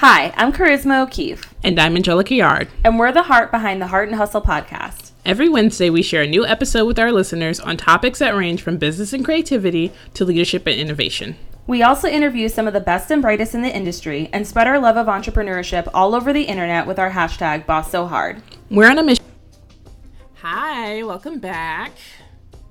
Hi, I'm Charisma O'Keefe. And I'm Angelica Yard. And we're the heart behind the Heart and Hustle podcast. Every Wednesday, we share a new episode with our listeners on topics that range from business and creativity to leadership and innovation. We also interview some of the best and brightest in the industry and spread our love of entrepreneurship all over the internet with our hashtag Boss So Hard. We're on a mission. Hi, welcome back.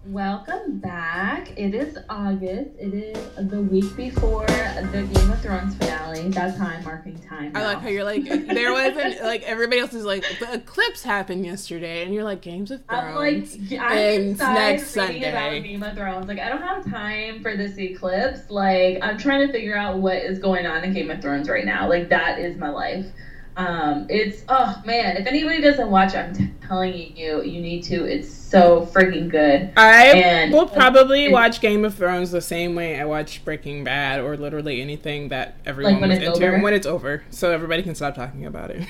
Welcome back. It is August. It is the week before the Game of Thrones finale. That's how I'm marking time. I like how you're like there wasn't like everybody else is like the eclipse happened yesterday, and you're like Games of Thrones. I'm like I'm next Sunday. About Game of Thrones. Like I don't have time for this eclipse. Like I'm trying to figure out what is going on in Game of Thrones right now. Like that is my life. Um, it's oh man, if anybody doesn't watch, it, I'm t- telling you, you need to. It's so freaking good. I And- will probably watch Game of Thrones the same way I watch Breaking Bad or literally anything that everyone when was it's into over? when it's over, so everybody can stop talking about it.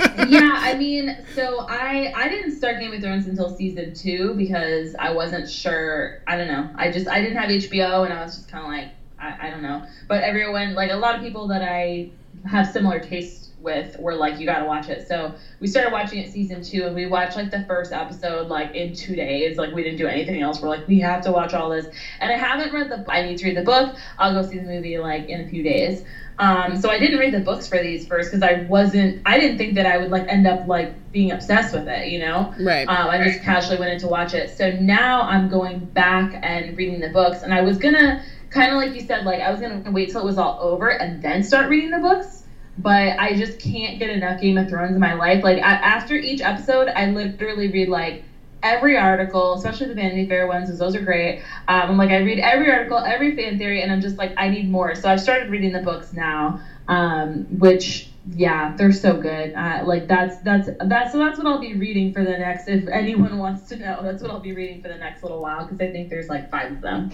yeah, I mean, so I I didn't start Game of Thrones until season two because I wasn't sure. I don't know. I just I didn't have HBO and I was just kind of like I, I don't know. But everyone like a lot of people that I have similar tastes with were like you got to watch it. So we started watching it season two and we watched like the first episode like in two days. Like we didn't do anything else. We're like we have to watch all this. And I haven't read the. I need to read the book. I'll go see the movie like in a few days. Um, so I didn't read the books for these first because I wasn't. I didn't think that I would like end up like being obsessed with it. You know. right. Um, I just casually went in to watch it. So now I'm going back and reading the books, and I was gonna kind of like you said, like I was gonna wait till it was all over and then start reading the books. But I just can't get enough Game of Thrones in my life. Like I, after each episode, I literally read like every article, especially the Vanity Fair ones, because those are great. Um, I'm like I read every article, every fan theory, and I'm just like I need more. So I've started reading the books now, um, which yeah, they're so good. Uh, like that's that's that's so that's what I'll be reading for the next. If anyone wants to know, that's what I'll be reading for the next little while because I think there's like five of them.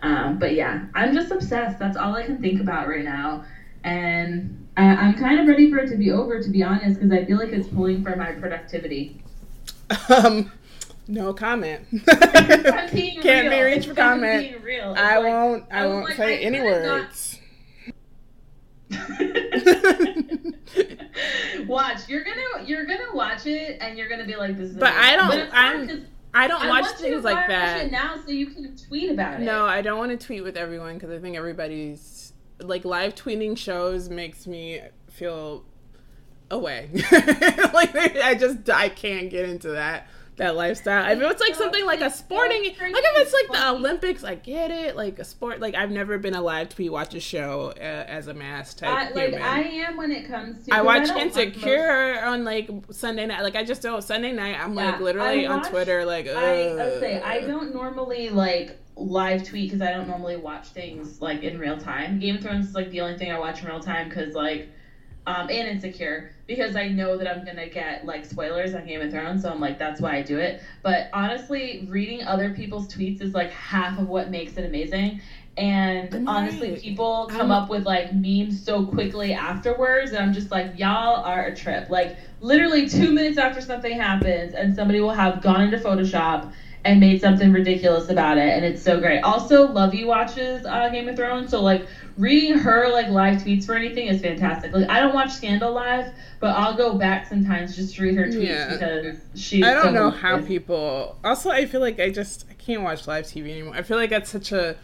Um, but yeah, I'm just obsessed. That's all I can think about right now, and I, I'm kind of ready for it to be over, to be honest, because I feel like it's pulling for my productivity. Um, no comment. Can't be reached for comment. real. I like- won't. I, I won't like, say I any words. watch, you're gonna you're gonna watch it, and you're gonna be like, "This is." But I don't- But I'm- I don't I watch want you to things like watch that. it now, so you can tweet about it. No, I don't want to tweet with everyone because I think everybody's like live tweeting shows makes me feel away. like I just I can't get into that that lifestyle. If it's like something like a sporting, like if it's like the. Olympics, I get it. Like a sport, like I've never been alive to tweet watch a show uh, as a mass type I, like human. I am when it comes to. I watch most- Insecure on like Sunday night. Like I just don't Sunday night. I'm like Yeah, literally I on Twitter. Like I, I would say. I don't normally like live tweet because I don't normally watch things like in real time. Game of Thrones is like the only thing I watch in real time because like, um, and Insecure because I know that I'm gonna get like spoilers on Game of Thrones, so I'm like that's why I do it. But honestly, reading other people's tweets is like half of what makes it amazing. And I'm honestly, right. people I'm- come up with like memes so quickly afterwards, and I'm just like, y'all are a trip. Like literally two minutes after something happens, and somebody will have gone into Photoshop and made something ridiculous about it, and it's so great. Also, Lovey watches uh, Game of Thrones, so like reading her like live tweets for anything is fantastic. Like I don't watch Scandal live, but I'll go back sometimes just to read her tweets Yeah. because she. I don't so know how people. Also, I feel like I just I can't watch live TV anymore. I feel like that's such a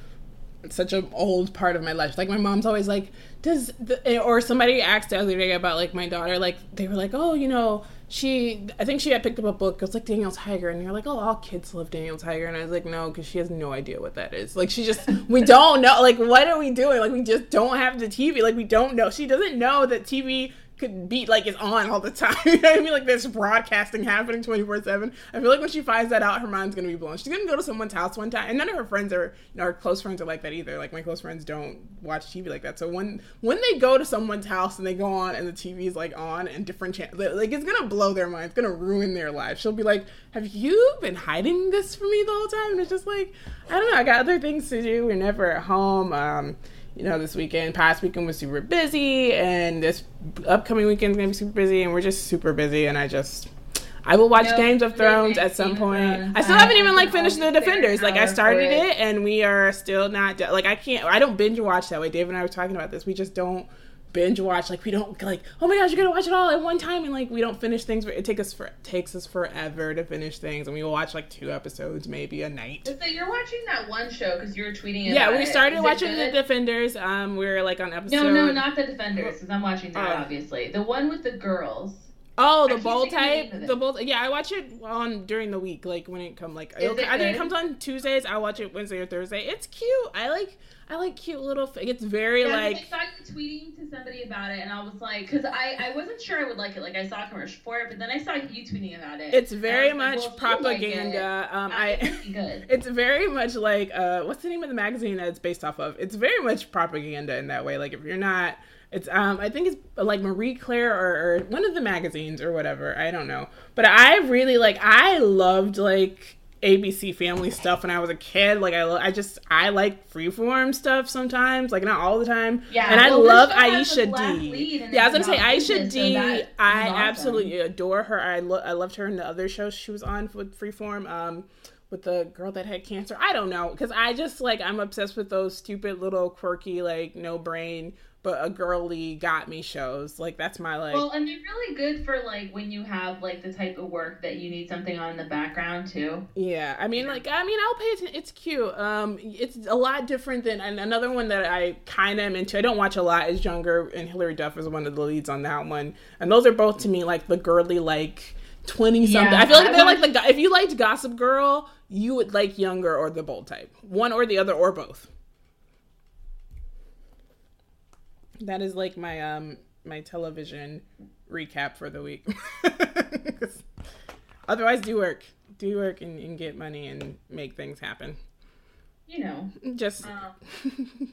such an old part of my life. Like my mom's always like, does the, or somebody asked the other day about like my daughter. Like they were like, oh, you know, she. I think she had picked up a book. It was like Daniel Tiger, and you're like, oh, all kids love Daniel Tiger, and I was like, no, because she has no idea what that is. Like she just we don't know. Like what are we doing? Like we just don't have the TV. Like we don't know. She doesn't know that TV could be like is on all the time. you know what I mean? Like there's broadcasting happening 24 7. I feel like when she finds that out, her mind's gonna be blown. She's gonna go to someone's house one time, and none of her friends are, you know, her close friends are like that either. Like my close friends don't watch TV like that. So when when they go to someone's house and they go on and the TV is like on and different channels, like it's gonna blow their mind. It's gonna ruin their life. She'll be like, "Have you been hiding this from me the whole time?" And it's just like, I don't know. I got other things to do. We're never at home. Um, you know, this weekend, past weekend was super busy, and this upcoming weekend's gonna be super busy, and we're just super busy. And I just, I will watch Nope, Games of Thrones at some point. I still haven't even like finished the Defenders. Like I started for it, and we are still not done. Like I can't. I don't binge watch that way. Dave and I were talking about this. We just don't binge watch. Like we don't like, oh my gosh, you're gonna watch it all at one time, and like we don't finish things. It takes us for takes us forever to finish things, and we will watch like two episodes maybe a night. So you're watching that one show because you were tweeting. Yeah, we started watching The? Defenders. Um, we were like on episode. No, no, not the Defenders because I'm watching that. Oh. obviously, the one with the girls. Oh, the bold type. name of it. The bold. Yeah, I watch it on during the week, like when it come. Like okay, I think it comes on Tuesdays. I watch it Wednesday or Thursday. It's cute. I like. I like cute little. f- It's very Yeah, like. I saw you tweeting to somebody about it, and I was like, because I, I wasn't sure I would like it. Like I saw a commercial for it, but then I saw you tweeting about it. It's very I was like, much well, you like propaganda. it, um, I. it must be good. It's very much like uh, what's the name of the magazine that it's based off of? It's very much propaganda in that way. Like if you're not, it's um, I think it's like Marie Claire or, or one of the magazines or whatever. I don't know, but I really like. I loved like ABC Family stuff when I was a kid. Like I, lo- I just I like freeform stuff sometimes, like not all the time. Yeah, and I well, this love show Aisha Dee. yeah, I was gonna say Aisha so D. I awesome. absolutely adore her. I lo- I loved her in the other shows she was on with Freeform. Um, with the girl that had cancer. I don't know because I just like I'm obsessed with those stupid little quirky like no brain but a girly got me shows. Like that's my like. Well, and they're really good for like when you have like the type of work that you need something on in the background too. Yeah, I mean, like, I mean, I'll pay attention. It's cute. Um, it's a lot different than and another one that I kind of am into. I don't watch a lot. Is Younger and Hilary Duff is one of the leads on that one, and those are both to me like the girly like twenty something. Yeah, I feel like I they're like the if you liked Gossip Girl, you would like Younger or the Bold Type, one or the other or both. That is like my um my television recap for the week. Otherwise, do work, do work, and, and get money and make things happen. You know. Just Um,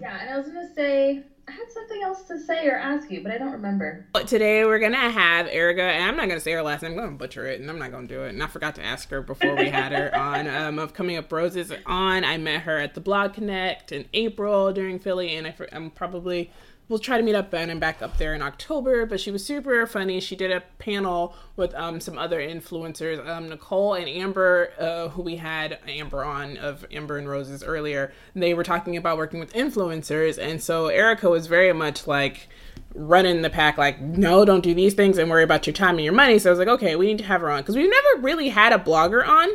yeah, and I was gonna say I had something else to say or ask you, but I don't remember. But today we're gonna have Erica, and I'm not gonna say her last name. I'm gonna butcher it, and I'm not gonna do it. And I forgot to ask her before we had her on um, of coming up roses on. I met her at the Blog Connect in April during Philly, and I, I'm probably we'll try to meet up then and back up there in October. But she was super funny. She did a panel with um, some other influencers, um, Nicole and Amber, uh, who we had Amber on of Amber and Roses earlier. They were talking about working with influencers, and so Erica was very much like running the pack like no don't do these things and worry about your time and your money so i was like okay we need to have her on because we've never really had a blogger on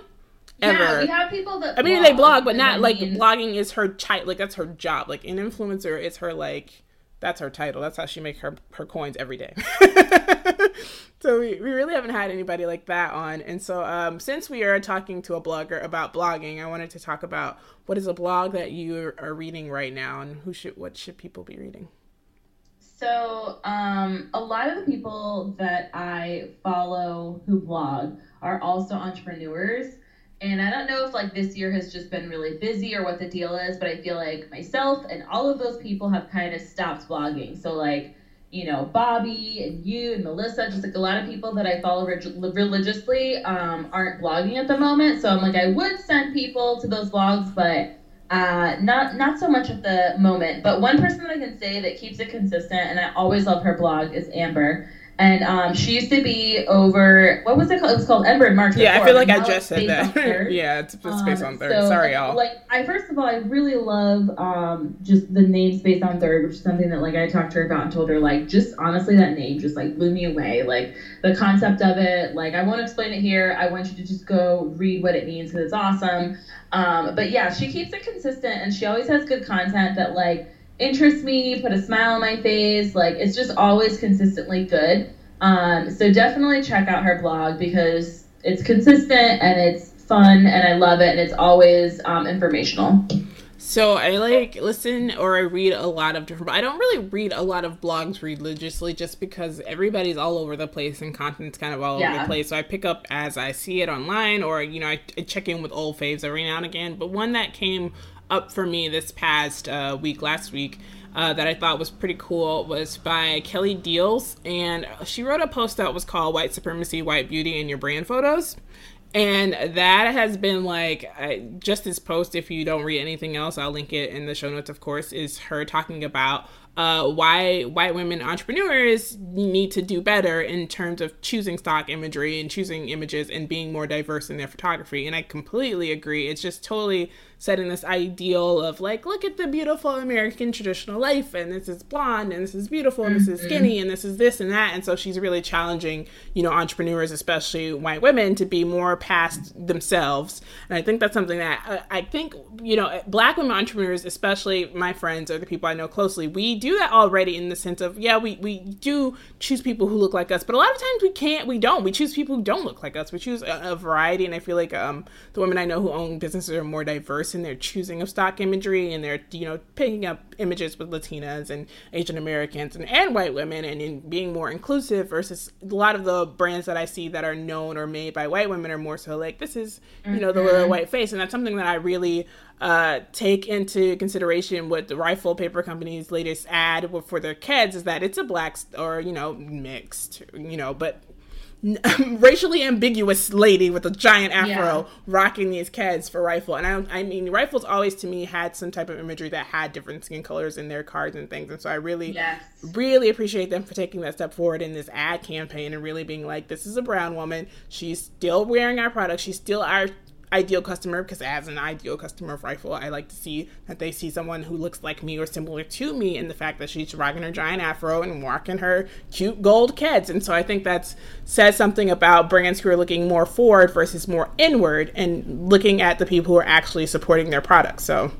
ever Yeah, we have people that. i mean they blog but not like mean- blogging is her child like that's her job like an influencer is her like that's her title. That's how she make her her coins every day. So we, we really haven't had anybody like that on. And so um, since we are talking to a blogger about blogging i wanted to talk about what is a blog that you are reading right now and who should what should people be reading? So, um, a lot of the people that I follow who blog are also entrepreneurs. And I don't know if like this year has just been really busy or what the deal is, but I feel like myself and all of those people have kind of stopped blogging. So like, you know, Bobby and you and Melissa, just like a lot of people that I follow religiously um, aren't blogging at the moment. So I'm like, I would send people to those blogs, but uh, not not so much at the moment, but one person that I can say that keeps it consistent, and I always love her blog is Amber. And um, she used to be over what was it called? It was called Ember and March. Yeah, I feel like I just said that. yeah, it's it's based Um, on third. so, Sorry, y'all. Like I first of all, I really love um, just the names based on third, which is something that like I talked to her about and told her like just honestly that name just like blew me away. Like the concept of it, like I won't explain it here. I want you to just go read what it means because it's awesome. Um, but yeah, she keeps it consistent and she always has good content that like interests me, put a smile on my face. Like it's just always consistently good. Um, so definitely check out her blog because it's consistent and it's fun and I love it and it's always um, informational. So I like listen or I read a lot of different. I don't really read a lot of blogs religiously, just because everybody's all over the place and content's kind of all over the place. So I pick up as I see it online, or you know, I, I check in with old faves every now and again. But one that came up for me this past uh, week, last week, uh, that I thought was pretty cool was by Kelly Diels, and she wrote a post that was called "White Supremacy, White Beauty, and Your Brand Photos." And that has been like I, just this post. If you don't read anything else, I'll link it in the show notes. Of course, is her talking about uh, why white women entrepreneurs need to do better in terms of choosing stock imagery and choosing images and being more diverse in their photography. And I completely agree. It's just totally setting this ideal of like, look at the beautiful American traditional life, and this is blonde, and this is beautiful, and this is skinny, and this is this and that. And so she's really challenging, you know, entrepreneurs, especially white women, to be more past themselves. And I think that's something that uh, I think, you know, black women entrepreneurs, especially my friends or the people I know closely, we do that already in the sense of, yeah, we, we do choose people who look like us, but a lot of times we can't, we don't. We choose people who don't look like us. We choose a, a variety. And I feel like um, the women I know who own businesses are more diverse in their choosing of stock imagery and they're you know picking up images with latinas and asian americans and, and white women and in being more inclusive versus a lot of the brands that i see that are known or made by white women are more so like this is you know the little mm-hmm. white face and that's something that i really uh, take into consideration what the rifle paper company's latest ad for their kids is that it's a black or you know mixed you know but racially ambiguous lady with a giant afro yeah. rocking these kids for rifle and I, I mean rifles always to me had some type of imagery that had different skin colors in their cards and things and so i really yes. really appreciate them for taking that step forward in this ad campaign and really being like this is a brown woman she's still wearing our product she's still our ideal customer because as an ideal customer of rifle i like to see that they see someone who looks like me or similar to me in the fact that she's rocking her giant afro and walking her cute gold kids and so i think that says something about brands who are looking more forward versus more inward and looking at the people who are actually supporting their products so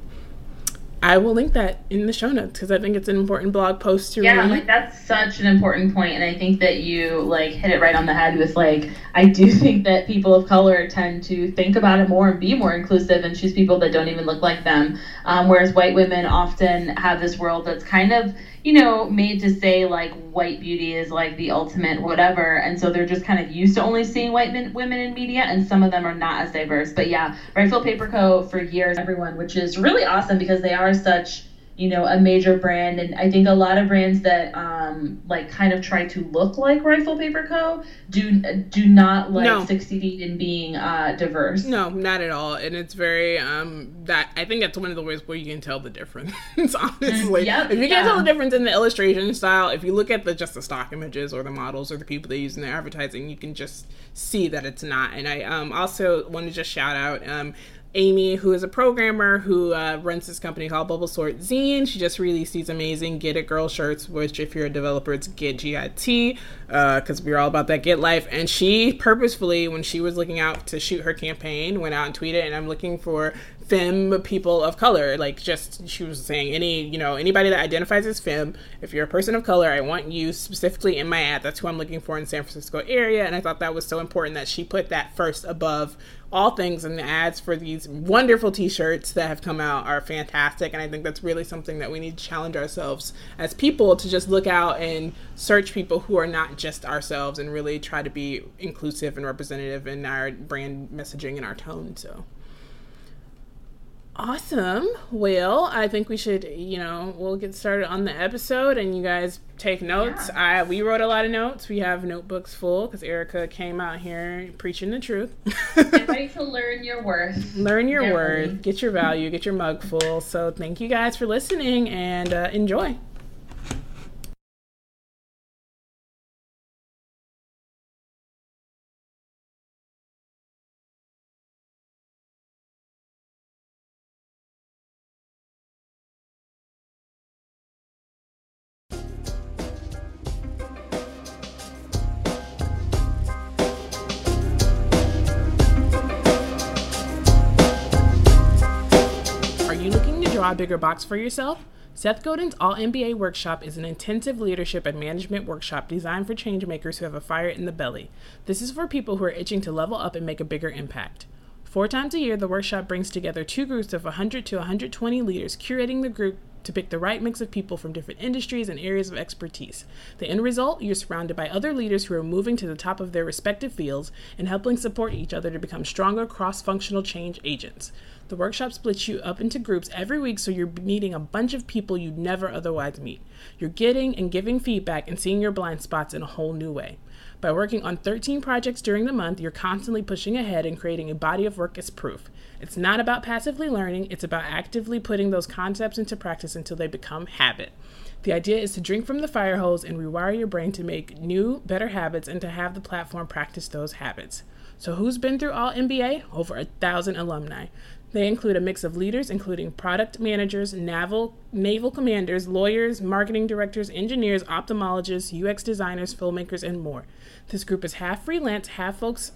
I will link that in the show notes because I think it's an important blog post to yeah, read. like that's such an important point, and I think that you like hit it right on the head with like I do think that people of color tend to think about it more and be more inclusive and choose people that don't even look like them, um, whereas white women often have this world that's kind of you know, made to say like white beauty is like the ultimate whatever. And so they're just kind of used to only seeing white men, women in media, and some of them are not as diverse. But yeah, Rifle Paper Co. for years, everyone, which is really awesome because they are such you know a major brand. And i think a lot of brands that um like kind of try to look like rifle paper co do do not like no. succeed in being uh diverse. No not at all. And it's very um that i think that's one of the ways where you can tell the difference honestly. Yep, if you can tell the difference in the illustration style if you look at the just the stock images or the models or the people they use in their advertising you can just see that it's not. And i um also want to just shout out um Amy, who is a programmer who uh, runs this company called Bubble Sort Zine. She just released these amazing Get It Girl shirts, which, if you're a developer, it's Get GIT, because uh, we're all about that Get Life. And she purposefully, when she was looking out to shoot her campaign, went out and tweeted, and I'm looking for femme people of color like just she was saying any you know anybody that identifies as femme if you're a person of color i want you specifically in my ad that's who i'm looking for in san francisco area and i thought that was so important that she put that first above all things and the ads for these wonderful t-shirts that have come out are fantastic. And i think that's really something that we need to challenge ourselves as people to just look out and search people who are not just ourselves and really try to be inclusive and representative in our brand messaging and our tone so Awesome. Well, I think we should, you know, we'll get started on the episode and you guys take notes. Yeah. I we wrote a lot of notes. We have notebooks full because Erica came out here preaching the truth. get ready to learn your worth. Learn your worth. Get your value. Get your mug full. So thank you guys for listening and uh, enjoy. Draw a bigger box for yourself? Seth Godin's Alt MBA Workshop is an intensive leadership and management workshop designed for changemakers who have a fire in the belly. This is for people who are itching to level up and make a bigger impact. Four times a year, the workshop brings together two groups of 100 to 120 leaders, curating the group to pick the right mix of people from different industries and areas of expertise. The end result, you're surrounded by other leaders who are moving to the top of their respective fields and helping support each other to become stronger cross functional change agents. The workshop splits you up into groups every week so you're meeting a bunch of people you'd never otherwise meet. You're getting and giving feedback and seeing your blind spots in a whole new way. By working on 13 projects during the month, you're constantly pushing ahead and creating a body of work as proof. It's not about passively learning, it's about actively putting those concepts into practice until they become habit. The idea is to drink from the fire hose and rewire your brain to make new, better habits and to have the platform practice those habits. So, who's been through Alt MBA? Over a thousand alumni. They include a mix of leaders, including product managers, naval, naval commanders, lawyers, marketing directors, engineers, ophthalmologists, UX designers, filmmakers, and more. This group is half freelance, half folks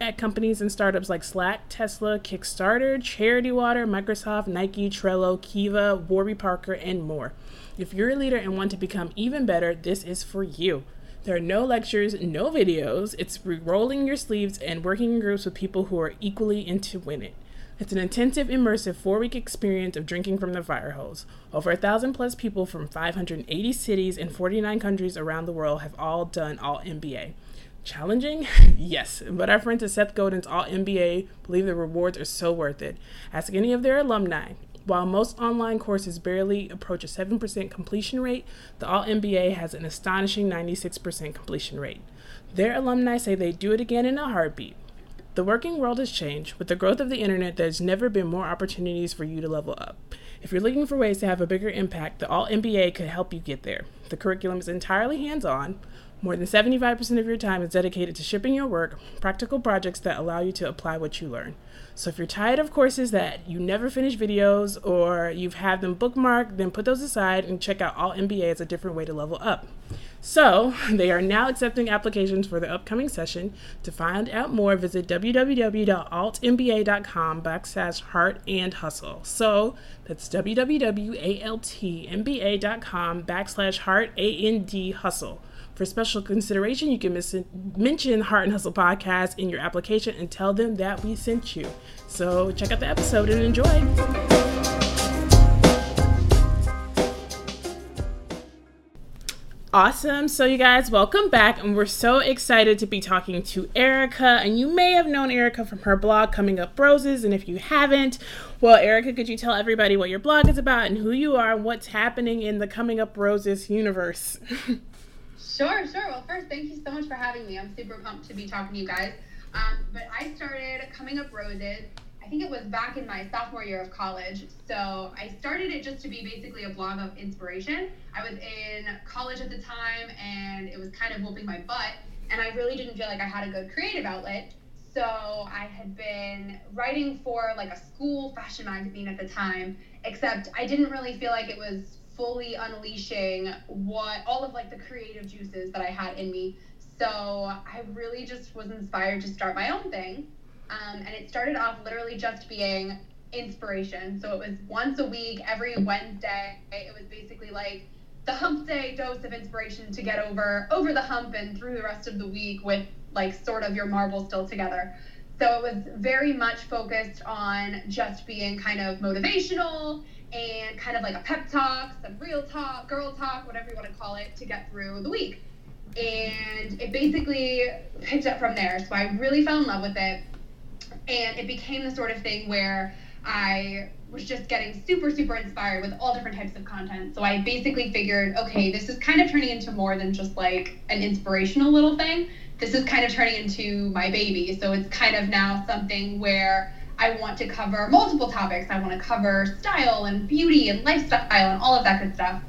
at companies and startups like Slack, Tesla, Kickstarter, Charity Water, Microsoft, Nike, Trello, Kiva, Warby Parker, and more. If you're a leader and want to become even better, this is for you. There are no lectures, no videos. It's rolling your sleeves and working in groups with people who are equally into winning. It's an intensive, immersive four week experience of drinking from the fire hose. Over a thousand plus people from 580 cities and 49 countries around the world have all done Alt MBA. Challenging? yes, but our friends at Seth Godin's Alt MBA believe the rewards are so worth it. Ask any of their alumni. While most online courses barely approach a 7% completion rate, the Alt MBA has an astonishing 96% completion rate. Their alumni say they do it again in a heartbeat. The working world has changed. With the growth of the internet, there's never been more opportunities for you to level up. If you're looking for ways to have a bigger impact, the Alt MBA could help you get there. The curriculum is entirely hands on. More than 75% of your time is dedicated to shipping your work, practical projects that allow you to apply what you learn. So if you're tired of courses that you never finish videos or you've had them bookmarked, then put those aside and check out Alt MBA as a different way to level up. So they are now accepting applications for the upcoming session. To find out more, visit www.altmba.com backslash heart and hustle. So that's www.altmba.com backslash heart and hustle. For special consideration, you can mention Heart and Hustle Podcast in your application and tell them that we sent you. So check out the episode and enjoy. Awesome. So, you guys, welcome back. And we're so excited to be talking to Erica. And you may have known Erica from her blog, Coming Up Roses. And if you haven't, well, Erica, could you tell everybody what your blog is about and who you are and what's happening in the Coming Up Roses universe? Sure, sure. Well, first, thank you so much for having me. I'm super pumped to be talking to you guys. Um, but I started Coming Up Roses, I think it was back in my sophomore year of college. So I started it just to be basically a blog of inspiration. I was in college at the time and it was kind of whooping my butt. And I really didn't feel like I had a good creative outlet. So I had been writing for like a school fashion magazine at the time, except I didn't really feel like it was fully unleashing what all of like the creative juices that I had in me. So I really just was inspired to start my own thing. Um, and it started off literally just being inspiration. So it was once a week, every Wednesday. It was basically like the hump day dose of inspiration to get over over the hump and through the rest of the week with like sort of your marbles still together. So it was very much focused on just being kind of motivational and kind of like a pep talk, some real talk, girl talk, whatever you want to call it, to get through the week. And it basically picked up from there. So I really fell in love with it. And it became the sort of thing where I was just getting super, super inspired with all different types of content. So I basically figured, okay, this is kind of turning into more than just like an inspirational little thing. This is kind of turning into my baby. So it's kind of now something where I want to cover multiple topics. I want to cover style and beauty and lifestyle and all of that good stuff.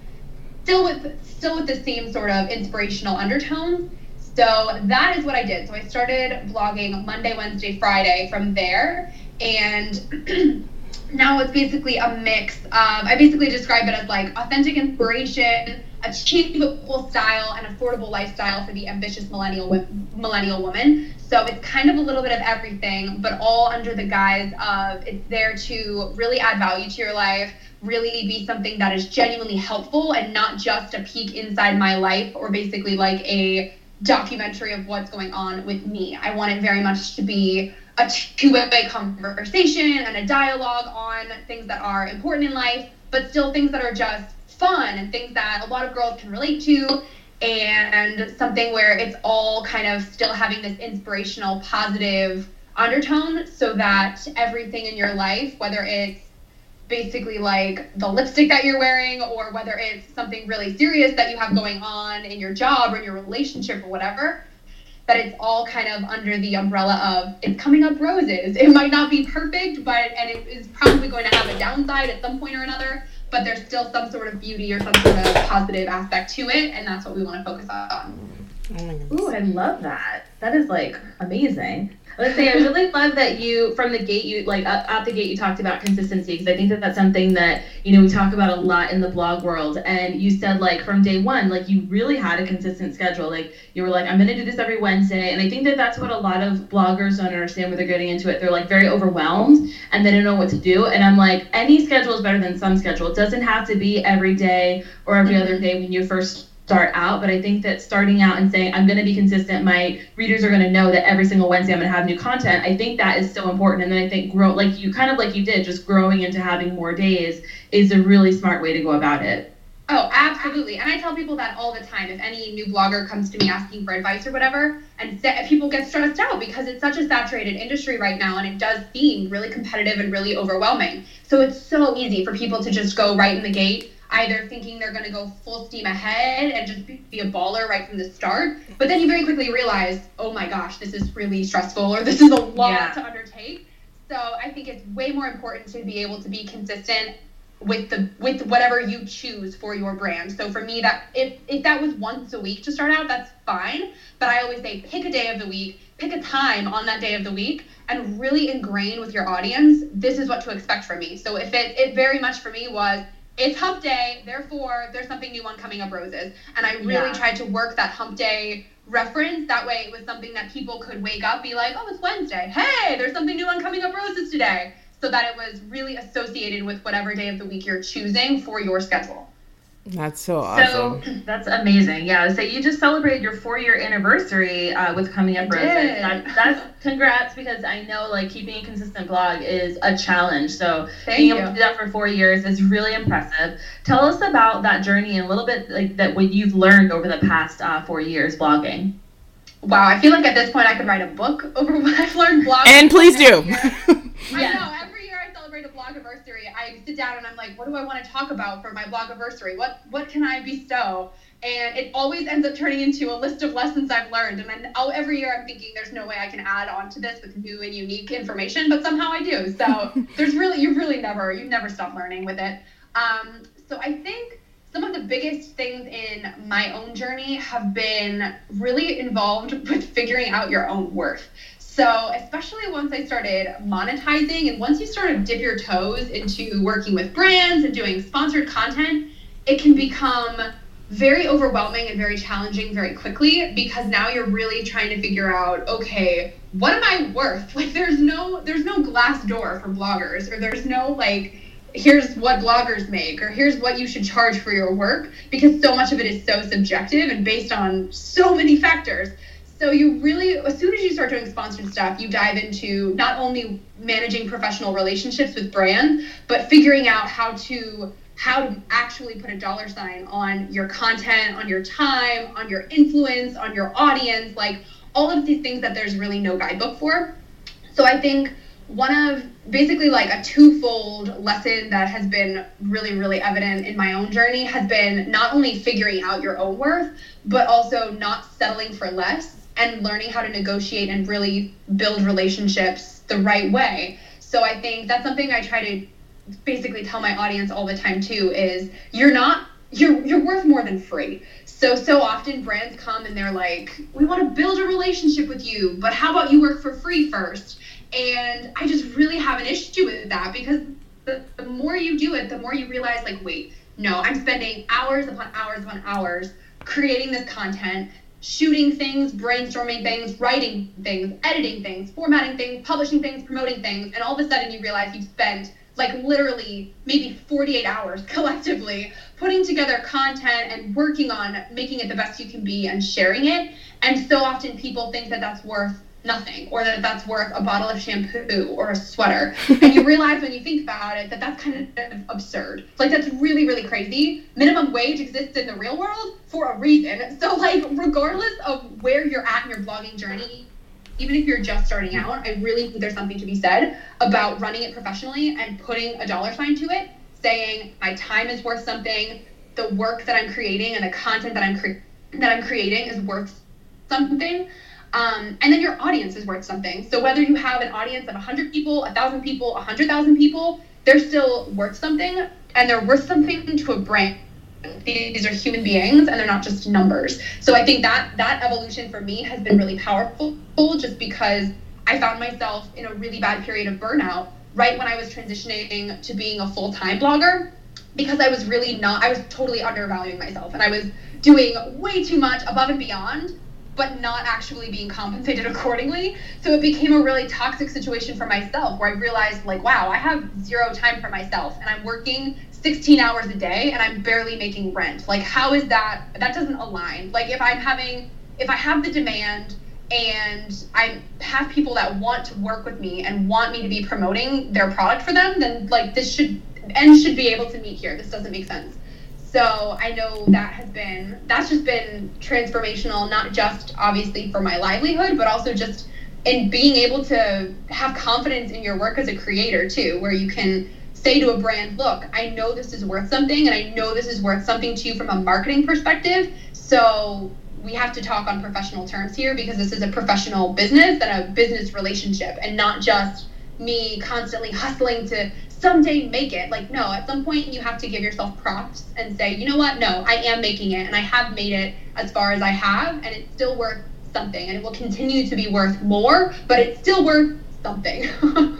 Still with still with the same sort of inspirational undertones. So that is what I did. So I started blogging Monday, Wednesday, Friday from there. And now it's basically a mix of, I basically describe it as like authentic inspiration, achievable style, and affordable lifestyle for the ambitious millennial millennial woman. So it's kind of a little bit of everything, but all under the guise of it's there to really add value to your life, really be something that is genuinely helpful and not just a peek inside my life or basically like a documentary of what's going on with me. I want it very much to be a two-way conversation and a dialogue on things that are important in life, but still things that are just fun and things that a lot of girls can relate to and something where it's all kind of still having this inspirational, positive undertone so that everything in your life, whether it's basically like the lipstick that you're wearing or whether it's something really serious that you have going on in your job or in your relationship or whatever, that it's all kind of under the umbrella of it's coming up roses. It might not be perfect, but and it is probably going to have a downside at some point or another, but there's still some sort of beauty or some sort of positive aspect to it, and that's what we want to focus on. Oh Ooh, I love that. That is like amazing. Let's say I really love that you from the gate you like out the gate you talked about consistency because I think that that's something that you know we talk about a lot in the blog world. And you said like from day one like you really had a consistent schedule. Like you were like I'm gonna do this every Wednesday. And I think that that's what a lot of bloggers don't understand when they're getting into it. They're like very overwhelmed and they don't know what to do. And I'm like any schedule is better than some schedule. It doesn't have to be every day or every mm-hmm. other day when you first start out, but I think that starting out and saying, I'm going to be consistent, my readers are going to know that every single Wednesday I'm going to have new content, I think that is so important. And then I think grow, like you kind of like you did, just growing into having more days is a really smart way to go about it. Oh, absolutely. And I tell people that all the time. If any new blogger comes to me asking for advice or whatever, and people get stressed out because it's such a saturated industry right now and it does seem really competitive and really overwhelming. So it's so easy for people to just go right in the gate either thinking they're going to go full steam ahead and just be a baller right from the start, but then you very quickly realize, oh my gosh, this is really stressful or this is a lot yeah. to undertake. So I think it's way more important to be able to be consistent with the with whatever you choose for your brand. So for me that if if that was once a week to start out, that's fine. But I always say pick a day of the week, pick a time on that day of the week and really ingrain with your audience this is what to expect from me. So if it it very much for me was it's hump day, therefore there's something new on Coming Up Roses. And I really yeah. tried to work that hump day reference. That way it was something that people could wake up, be like, oh, it's Wednesday. Hey, there's something new on Coming Up Roses today. So that it was really associated with whatever day of the week you're choosing for your schedule. That's so awesome. So that's amazing. Yeah. So you just celebrated your four year anniversary uh, with Coming Up Roses. That, that's congrats because I know like keeping a consistent blog is a challenge. So Thank being you. able to do that for four years is really impressive. Tell us about that journey and a little bit like that what you've learned over the past uh, four years blogging. Wow, I feel like at this point I could write a book over what I've learned blogging. And please do. I know celebrate a blog anniversary, I sit down and I'm like, what do I want to talk about for my blog anniversary? What what can I bestow? And it always ends up turning into a list of lessons I've learned. And then oh, every year I'm thinking there's no way I can add on to this with new and unique information, but somehow I do. So there's really you really never you never stop learning with it. Um, so I think some of the biggest things in my own journey have been really involved with figuring out your own worth. So, especially once I started monetizing and once you sort of dip your toes into working with brands and doing sponsored content, it can become very overwhelming and very challenging very quickly because now you're really trying to figure out okay what am i worth? Like there's no there's no Glassdoor for bloggers or there's no like here's what bloggers make or here's what you should charge for your work because so much of it is so subjective and based on so many factors so you really, as soon as you start doing sponsored stuff, you dive into not only managing professional relationships with brands, but figuring out how to how to actually put a dollar sign on your content, on your time, on your influence, on your audience, like all of these things that there's really no guidebook for. So I think one of basically like a twofold lesson that has been really really evident in my own journey has been not only figuring out your own worth but also not settling for less and learning how to negotiate and really build relationships the right way. So I think that's something I try to basically tell my audience all the time too is you're not you're you're worth more than free. So so often brands come and they're like, "We want to build a relationship with you, but how about you work for free first? And I just really have an issue with that because the, the more you do it, the more you realize like, wait, no, I'm spending hours upon hours upon hours creating this content shooting things, brainstorming things, writing things, editing things, formatting things, publishing things, promoting things, and all of a sudden you realize you've spent like literally maybe 48 hours collectively putting together content and working on making it the best you can be and sharing it. And so often people think that that's worth nothing or that that's worth a bottle of shampoo or a sweater. And you realize when you think about it that that's kind of absurd. Like that's really really crazy. Minimum wage exists in the real world for a reason. So like regardless of where you're at in your blogging journey even if you're just starting out i really think there's something to be said about running it professionally and putting a dollar sign to it saying my time is worth something. The work that i'm creating and the content that i'm cre- that i'm creating is worth something Um, and then your audience is worth something. So whether you have an audience of 100 people, 1,000 people, 100,000 people, they're still worth something, and they're worth something to a brand. These are human beings, and they're not just numbers. So I think that that evolution for me has been really powerful, just because I found myself in a really bad period of burnout right when I was transitioning to being a full time blogger because I was really not, I was totally undervaluing myself and I was doing way too much above and beyond, but not actually being compensated accordingly. So it became a really toxic situation for myself where I realized, like, wow, I have zero time for myself and I'm working 16 hours a day and I'm barely making rent. Like, how is that? That doesn't align. Like, if I'm having, if I have the demand, and I have people that want to work with me and want me to be promoting their product for them, then like this should and should be able to meet here. This doesn't make sense. So I know that has been that's just been transformational, not just obviously for my livelihood, but also just in being able to have confidence in your work as a creator too, where you can say to a brand, look, I know this is worth something and I know this is worth something to you from a marketing perspective. So we have to talk on professional terms here because this is a professional business and a business relationship and not just me constantly hustling to someday make it. Like, no, at some point you have to give yourself props and say, you know what? No, I am making it and I have made it as far as I have and it's still worth something and it will continue to be worth more, but it's still worth something.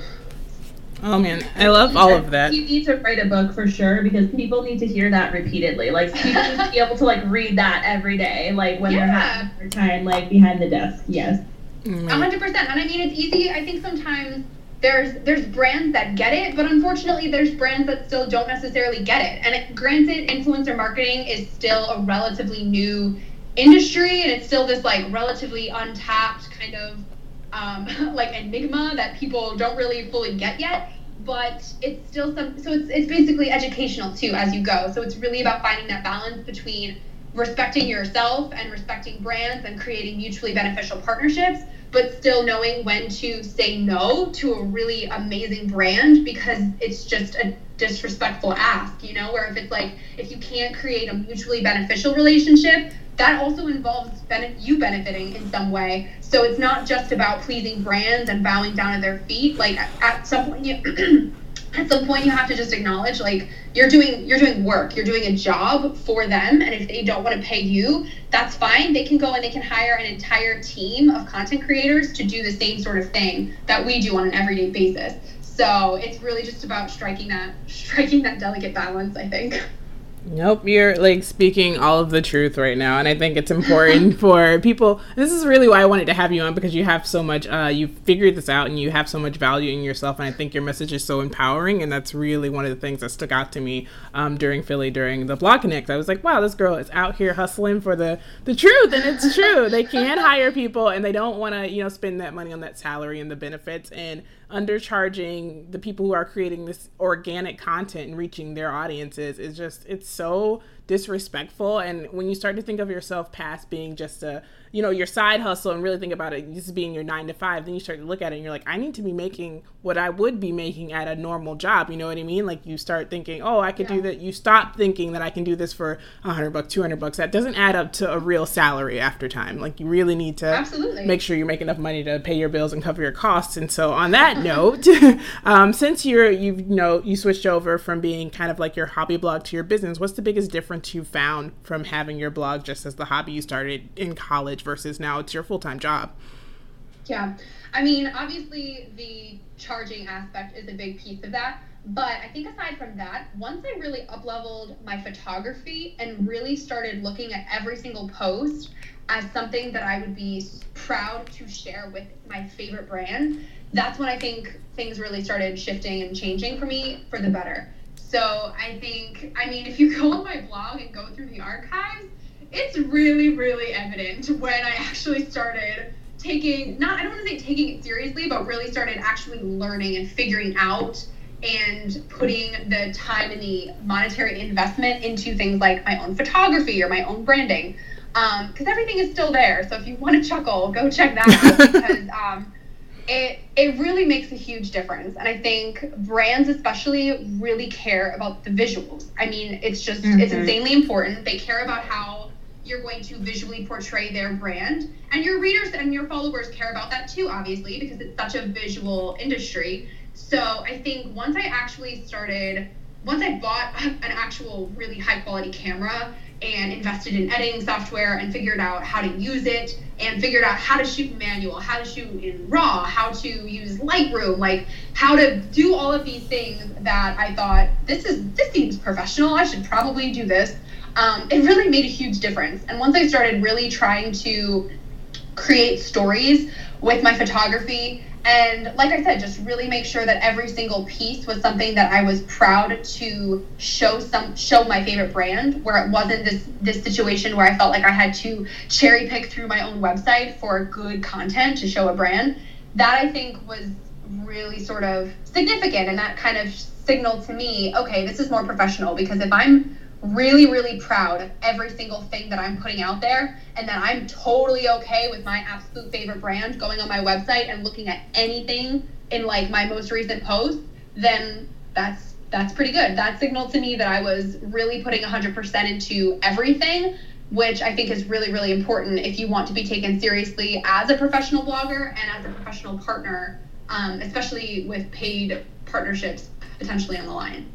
Oh man, I love all of that. You need to write a book for sure because people need to hear that repeatedly. Like people need to be able to like read that every day, like when yeah. they're having their time like behind the desk. Yes. Mm-hmm. A hundred percent. And I mean, it's easy. I think sometimes there's there's brands that get it, but unfortunately, there's brands that still don't necessarily get it. And it, granted, influencer marketing is still a relatively new industry, and it's still this like relatively untapped kind of um, like enigma that people don't really fully get yet but it's still some so it's it's basically educational too as you go so it's really about finding that balance between respecting yourself and respecting brands and creating mutually beneficial partnerships but still knowing when to say no to a really amazing brand because it's just a disrespectful ask you know where if it's like if you can't create a mutually beneficial relationship that also involves you benefiting in some way. So it's not just about pleasing brands and bowing down at their feet. Like at some point, you, at some point, you have to just acknowledge like you're doing you're doing work, you're doing a job for them, and if they don't want to pay you, that's fine. They can go and they can hire an entire team of content creators to do the same sort of thing that we do on an everyday basis. So it's really just about striking that striking that delicate balance, I think. Nope, you're like speaking all of the truth right now, and I think it's important for people. This is really why I wanted to have you on because you have so much. Uh, you figured this out, and you have so much value in yourself, and I think your message is so empowering, and that's really one of the things that stuck out to me um, during Philly during the Blog Connect. I was like, wow, this girl is out here hustling for the the truth, and it's true. they can hire people, and they don't want to, you know, spend that money on that salary and the benefits, and undercharging the people who are creating this organic content and reaching their audiences is just it's so disrespectful. And when you start to think of yourself past being just a you know your side hustle and really think about it this being your nine to five then you start to look at it and you're like i need to be making what i would be making at a normal job. You know what i mean? Like you start thinking oh i could yeah. do that. You stop thinking that i can do this for 100 bucks 200 bucks. That doesn't add up to a real salary after time. Like you really need to Absolutely. make sure you make enough money to pay your bills and cover your costs. And so on that note um, since you're you know you switched over from being kind of like your hobby blog to your business what's the biggest difference you found from having your blog just as the hobby you started in college versus now it's your full time job. Yeah. I mean, obviously, the charging aspect is a big piece of that. But I think aside from that, once I really up leveled my photography and really started looking at every single post as something that I would be proud to share with my favorite brand, that's when I think things really started shifting and changing for me for the better. So I think, I mean, if you go on my blog and go through the archives, it's really, really evident when I actually started taking, not, I don't want to say taking it seriously, but really started actually learning and figuring out and putting the time and the monetary investment into things like my own photography or my own branding. Because um, everything is still there. So if you want to chuckle, go check that out because um, it it really makes a huge difference and i think brands especially really care about the visuals i mean it's just mm-hmm. it's insanely important they care about how you're going to visually portray their brand. And your readers and your followers care about that too, obviously, because it's such a visual industry. So I think once I actually started, once I bought an actual really high quality camera and invested in editing software and figured out how to use it and figured out how to shoot manual, how to shoot in RAW, how to use Lightroom, like how to do all of these things that I thought this is this seems professional. I should probably do this. Um, it really made a huge difference. And once I started really trying to create stories with my photography and like I said, just really make sure that every single piece was something that I was proud to show some show my favorite brand, where it wasn't this this situation where I felt like I had to cherry pick through my own website for good content to show a brand. That I think was really sort of significant, and that kind of signaled to me, okay, this is more professional because if I'm really, really proud of every single thing that I'm putting out there, and that I'm totally okay with my absolute favorite brand going on my website and looking at anything in like my most recent post, then that's that's pretty good. That signaled to me that I was really putting 100% into everything, which I think is really, really important if you want to be taken seriously as a professional blogger and as a professional partner, um, especially with paid partnerships potentially on the line.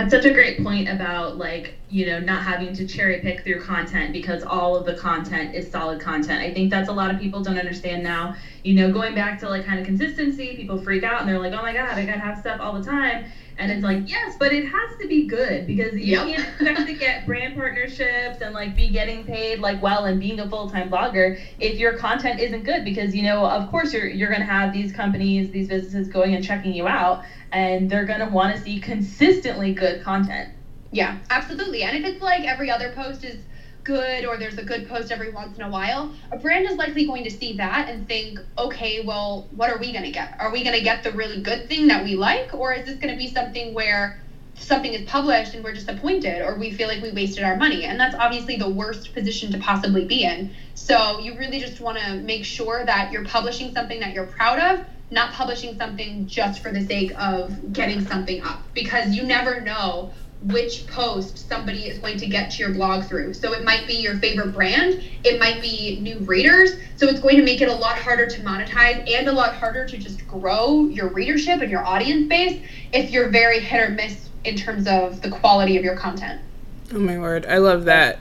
That's such a great point about like, you know, not having to cherry pick through content because all of the content is solid content. I think that's a lot of people don't understand now. You know, going back to like kind of consistency, people freak out and they're like, oh my God, I gotta have stuff all the time. And it's like, yes, but it has to be good because you yep. can't expect to get brand partnerships and like be getting paid like well and being a full time blogger if your content isn't good because you know, of course you're you're gonna have these companies, these businesses going and checking you out and they're gonna want to see consistently good content. Yeah, absolutely. And if it's like every other post is good or there's a good post every once in a while, a brand is likely going to see that and think, okay, well, what are we going to get? Are we going to get the really good thing that we like? Or is this going to be something where something is published and we're disappointed or we feel like we wasted our money? And that's obviously the worst position to possibly be in. So you really just want to make sure that you're publishing something that you're proud of not publishing something just for the sake of getting something up because you never know which post somebody is going to get to your blog through. So it might be your favorite brand, it might be new readers. So it's going to make it a lot harder to monetize and a lot harder to just grow your readership and your audience base if you're very hit or miss in terms of the quality of your content. Oh my word, I love that.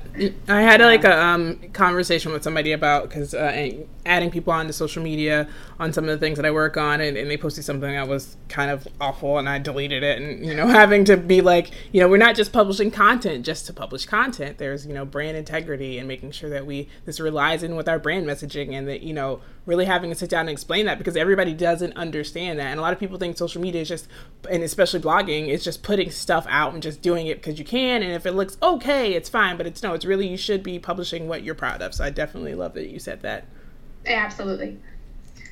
I had like a um, conversation with somebody about because uh, adding people onto social media on some of the things that I work on, and, and, they posted something that was kind of awful, and I deleted it. And you know, having to be like, you know, we're not just publishing content just to publish content. There's you know brand integrity and making sure that we this relies in with our brand messaging, and that you know really having to sit down and explain that because everybody doesn't understand that, and a lot of people think social media is just, and especially blogging, is just putting stuff out and just doing it because you can, and if it looks okay, it's fine. But it's no, it's really you should be publishing what you're proud of. So I definitely love that you said that. Absolutely.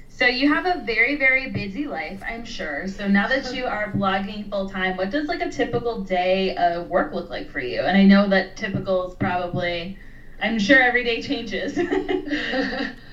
So you have a very very busy life, I'm sure. So now that you are blogging full time, what does like a typical day of work look like for you? And I know that typical is probably I'm sure every day changes.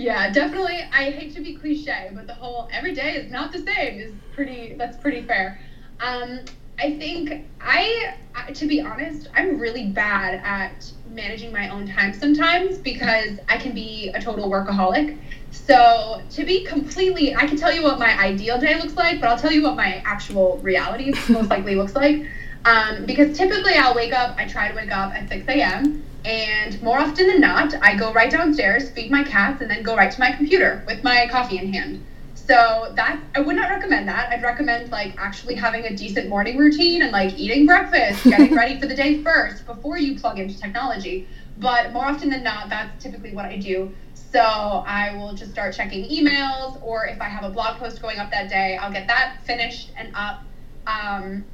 yeah, definitely. I hate to be cliche, but the whole every day is not the same is pretty that's pretty fair. Um, I think I, to be honest, I'm really bad at managing my own time sometimes because I can be a total workaholic. So to be completely, I can tell you what my ideal day looks like, but I'll tell you what my actual reality most likely looks like. Um, because typically I'll wake up, I try to wake up at 6 a.m. And more often than not, I go right downstairs, feed my cats, and then go right to my computer with my coffee in hand. So that I would not recommend that. I'd recommend like actually having a decent morning routine and like eating breakfast, getting ready for the day first before you plug into technology. But more often than not, that's typically what I do. So I will just start checking emails, or if I have a blog post going up that day, I'll get that finished and up. Um,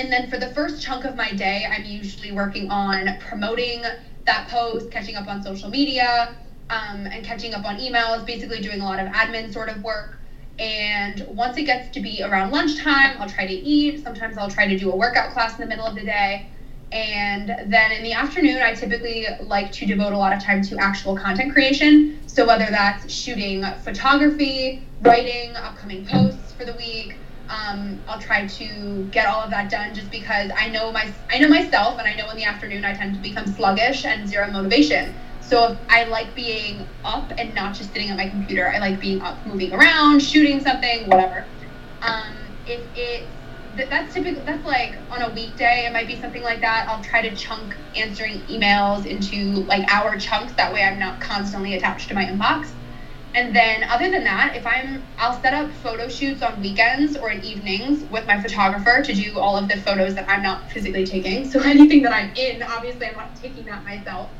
and then for the first chunk of my day, I'm usually working on promoting that post, catching up on social media, um, and catching up on emails, basically doing a lot of admin sort of work. And once it gets to be around lunchtime, I'll try to eat. Sometimes I'll try to do a workout class in the middle of the day. And then in the afternoon, I typically like to devote a lot of time to actual content creation. So whether that's shooting photography, writing upcoming posts for the week, Um, I'll try to get all of that done just because I know my I know myself and I know in the afternoon I tend to become sluggish and zero motivation. So I like being up and not just sitting at my computer. I like being up, moving around, shooting something, whatever. Um, if it that's typically that's like on a weekday it might be something like that i'll try to chunk answering emails into like hour chunks that way i'm not constantly attached to my inbox and then other than that if i'm i'll set up photo shoots on weekends or in evenings with my photographer to do all of the photos that i'm not physically taking so anything that i'm in obviously i'm not taking that myself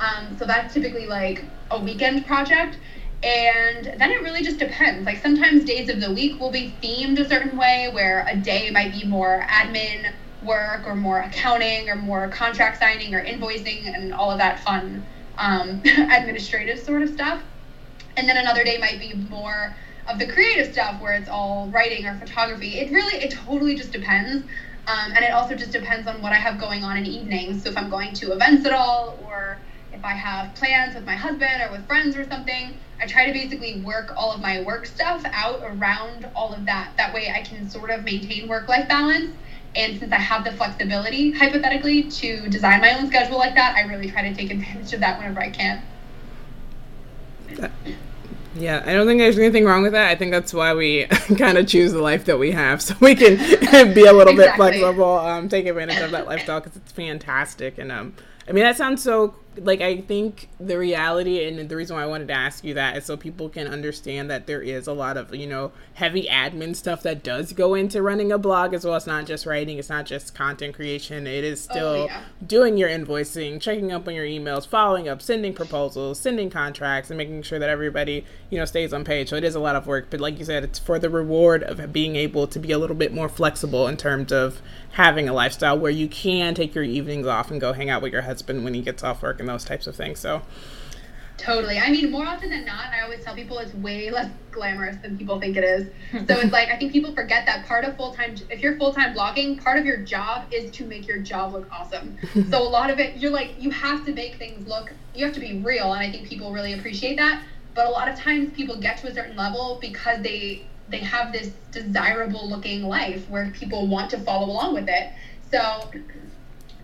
um, so that's typically like a weekend project and then it really just depends. Like sometimes days of the week will be themed a certain way, where a day might be more admin work or more accounting or more contract signing or invoicing and all of that fun um, administrative sort of stuff. And then another day might be more of the creative stuff where it's all writing or photography. It really, it totally just depends. Um, and it also just depends on what I have going on in evenings. So if I'm going to events at all or if I have plans with my husband or with friends or something, I try to basically work all of my work stuff out around all of that. That way I can sort of maintain work life balance. And since I have the flexibility, hypothetically, to design my own schedule like that, I really try to take advantage of that whenever I can. Yeah, I don't think there's anything wrong with that. I think that's why we kind of choose the life that we have, so we can be a little exactly. bit flexible, um, take advantage of that lifestyle because it's fantastic. And um, I mean, that sounds so like I think the reality and the reason why I wanted to ask you that is so people can understand that there is a lot of you know heavy admin stuff that does go into running a blog as well. It's not just writing, it's not just content creation. It is oh, still oh, yeah. doing your invoicing, checking up on your emails, following up, sending proposals, sending contracts, and making sure that everybody you know stays on page. So it is a lot of work, but like you said, it's for the reward of being able to be a little bit more flexible in terms of having a lifestyle where you can take your evenings off and go hang out with your husband when he gets off work and those types of things. So Totally. I mean, more often than not, I always tell people it's way less glamorous than people think it is. So it's like I think people forget that part of full time. If you're full time blogging, part of your job is to make your job look awesome. so a lot of it, you're like you have to make things look. You have to be real, and I think people really appreciate that. But a lot of times, people get to a certain level because they they have this desirable looking life where people want to follow along with it. So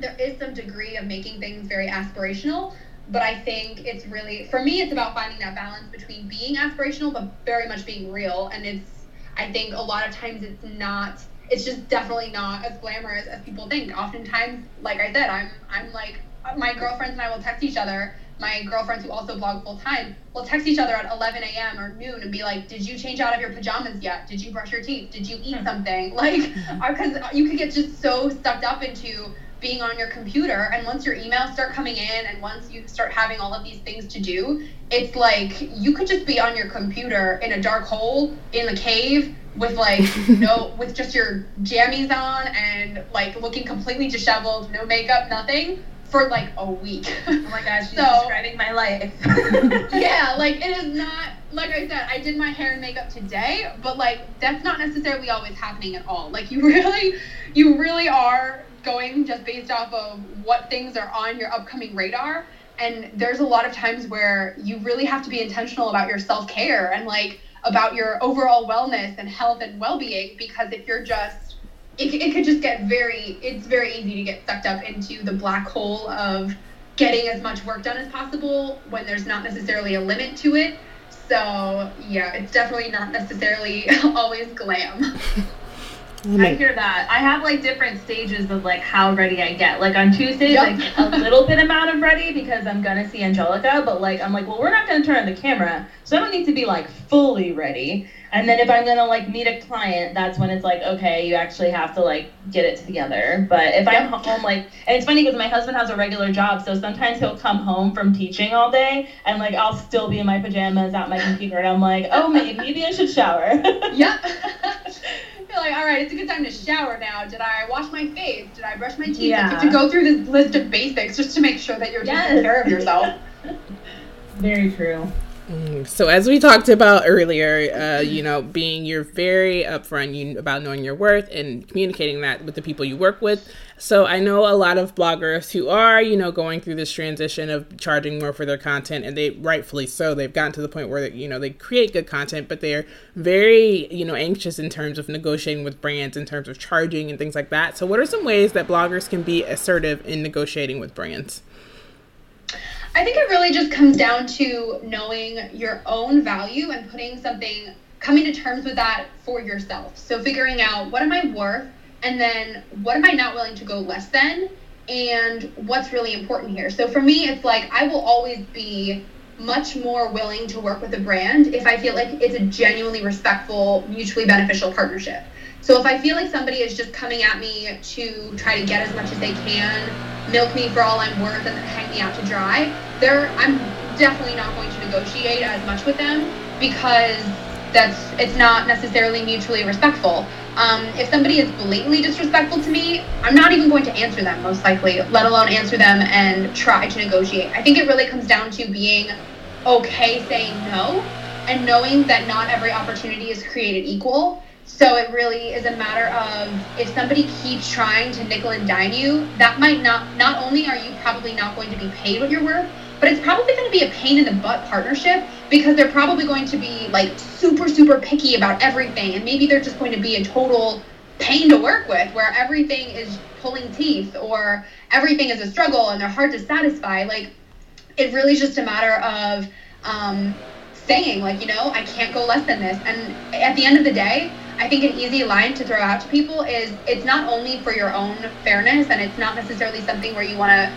there is some degree of making things very aspirational, but I think it's really for me it's about finding that balance between being aspirational but very much being real and it's I think a lot of times it's not it's just definitely not as glamorous as people think. Oftentimes, like I said, I'm I'm like my girlfriends and I will text each other my girlfriends who also blog full time will text each other at 11 a.m. or noon and be like, "Did you change out of your pajamas yet? Did you brush your teeth? Did you eat something?" Like, because you could get just so sucked up into being on your computer, and once your emails start coming in, and once you start having all of these things to do, it's like you could just be on your computer in a dark hole in the cave with like no with just your jammies on and like looking completely disheveled, no makeup, nothing for like a week. Oh my gosh, she's so, describing my life. yeah, like it is not like I said, I did my hair and makeup today, but like that's not necessarily always happening at all. Like you really you really are going just based off of what things are on your upcoming radar. And there's a lot of times where you really have to be intentional about your self care and like about your overall wellness and health and well being because if you're just it, it could just get very it's very easy to get sucked up into the black hole of getting as much work done as possible when there's not necessarily a limit to it so yeah it's definitely not necessarily always glam I hear that. I have like different stages of like how ready I get. Like on Tuesdays, yep. I get a little bit amount of ready because I'm gonna see Angelica, but like I'm like, well, we're not gonna turn on the camera, so I don't need to be like fully ready. And then if I'm gonna like meet a client, that's when it's like, okay, you actually have to like get it together. But if I'm home, like, and it's funny because my husband has a regular job, so sometimes he'll come home from teaching all day, and like I'll still be in my pajamas at my computer, and I'm like, oh, maybe, maybe I should shower. yep. You're like, all right, it's a good time to shower now. Did I wash my face? Did I brush my teeth? Yeah. Like, to go through this list of basics just to make sure that you're yes. taking care of yourself. Very true. Mm, so as we talked about earlier, uh, you know, being you're very upfront you, about knowing your worth and communicating that with the people you work with. So I know a lot of bloggers who are, you know, going through this transition of charging more for their content, and they rightfully so. They've gotten to the point where you know they create good content, but they're very, you know, anxious in terms of negotiating with brands, in terms of charging and things like that. So what are some ways that bloggers can be assertive in negotiating with brands? I think it really just comes down to knowing your own value and putting something, coming to terms with that for yourself. So figuring out what am I worth, and then what am I not willing to go less than, and what's really important here. So for me, it's like I will always be much more willing to work with a brand if I feel like it's a genuinely respectful, mutually beneficial partnership. So if I feel like somebody is just coming at me to try to get as much as they can, milk me for all I'm worth, and hang me out to dry, there I'm definitely not going to negotiate as much with them because that's it's not necessarily mutually respectful. Um, if somebody is blatantly disrespectful to me, I'm not even going to answer them most likely, let alone answer them and try to negotiate. I think it really comes down to being okay saying no and knowing that not every opportunity is created equal so it really is a matter of if somebody keeps trying to nickel and dime you, that might not, not only are you probably not going to be paid what you're worth, but it's probably going to be a pain in the butt partnership because they're probably going to be like super, super picky about everything. And maybe they're just going to be a total pain to work with where everything is pulling teeth or everything is a struggle and they're hard to satisfy. Like, it really is just a matter of um, saying, like, you know, I can't go less than this. And at the end of the day, I think an easy line to throw out to people is it's not only for your own fairness and it's not necessarily something where you want to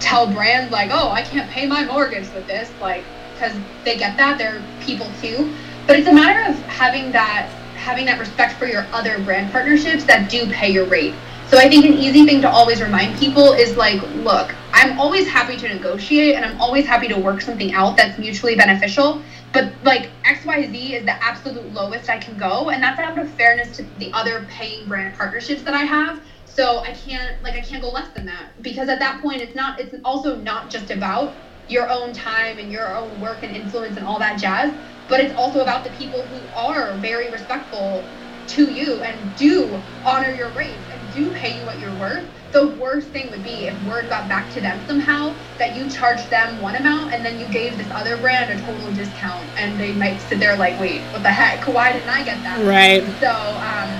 tell brands like, oh, I can't pay my mortgage with this, like, because they get that. They're people too. But it's a matter of having that having that respect for your other brand partnerships that do pay your rate. So I think an easy thing to always remind people is like, look, I'm always happy to negotiate and I'm always happy to work something out that's mutually beneficial but like XYZ is the absolute lowest I can go. And that's out of fairness to the other paying brand partnerships that I have. So I can't like I can't go less than that because at that point it's not it's also not just about your own time and your own work and influence and all that jazz, but it's also about the people who are very respectful to you and do honor your and do pay you what you're worth the worst thing would be if word got back to them somehow that you charged them one amount and then you gave this other brand a total discount and they might sit there like wait what the heck? Why didn't i get that? Right. So um,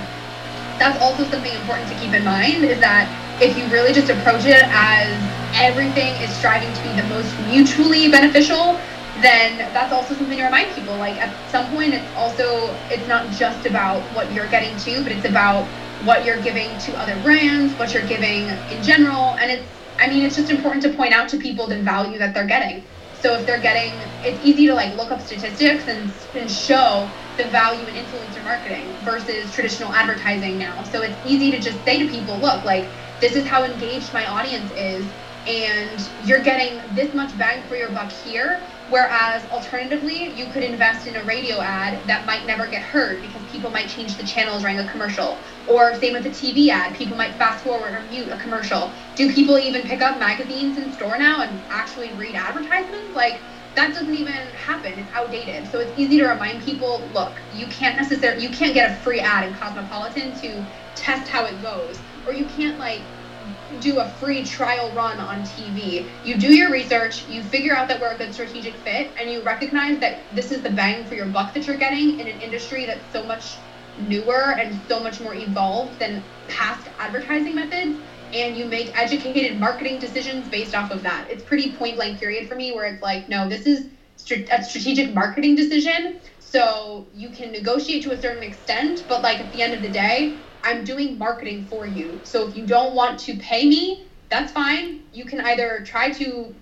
that's also something important to keep in mind is that if you really just approach it as everything is striving to be the most mutually beneficial then that's also something to remind people. Like at some point it's also it's not just about what you're getting to but it's about what you're giving to other brands, what you're giving in general. And it's, I mean, it's just important to point out to people the value that they're getting. So if they're getting, it's easy to like look up statistics and, and show the value in influencer marketing versus traditional advertising now. So it's easy to just say to people, look, like, this is how engaged my audience is. And you're getting this much bang for your buck here Whereas alternatively, you could invest in a radio ad that might never get heard because people might change the channels during a commercial. Or same with a TV ad, people might fast forward or mute a commercial. Do people even pick up magazines in store now and actually read advertisements? Like that doesn't even happen. It's outdated. So it's easy to remind people, look, you can't necessarily you can't get a free ad in Cosmopolitan to test how it goes. Or you can't like do a free trial run on TV. You do your research, you figure out that we're a good strategic fit, and you recognize that this is the bang for your buck that you're getting in an industry that's so much newer and so much more evolved than past advertising methods. And you make educated marketing decisions based off of that. It's pretty point blank period for me where it's like, no, this is a strategic marketing decision. So you can negotiate to a certain extent, but like at the end of the day, I'm doing marketing for you. So if you don't want to pay me, that's fine. You can either try to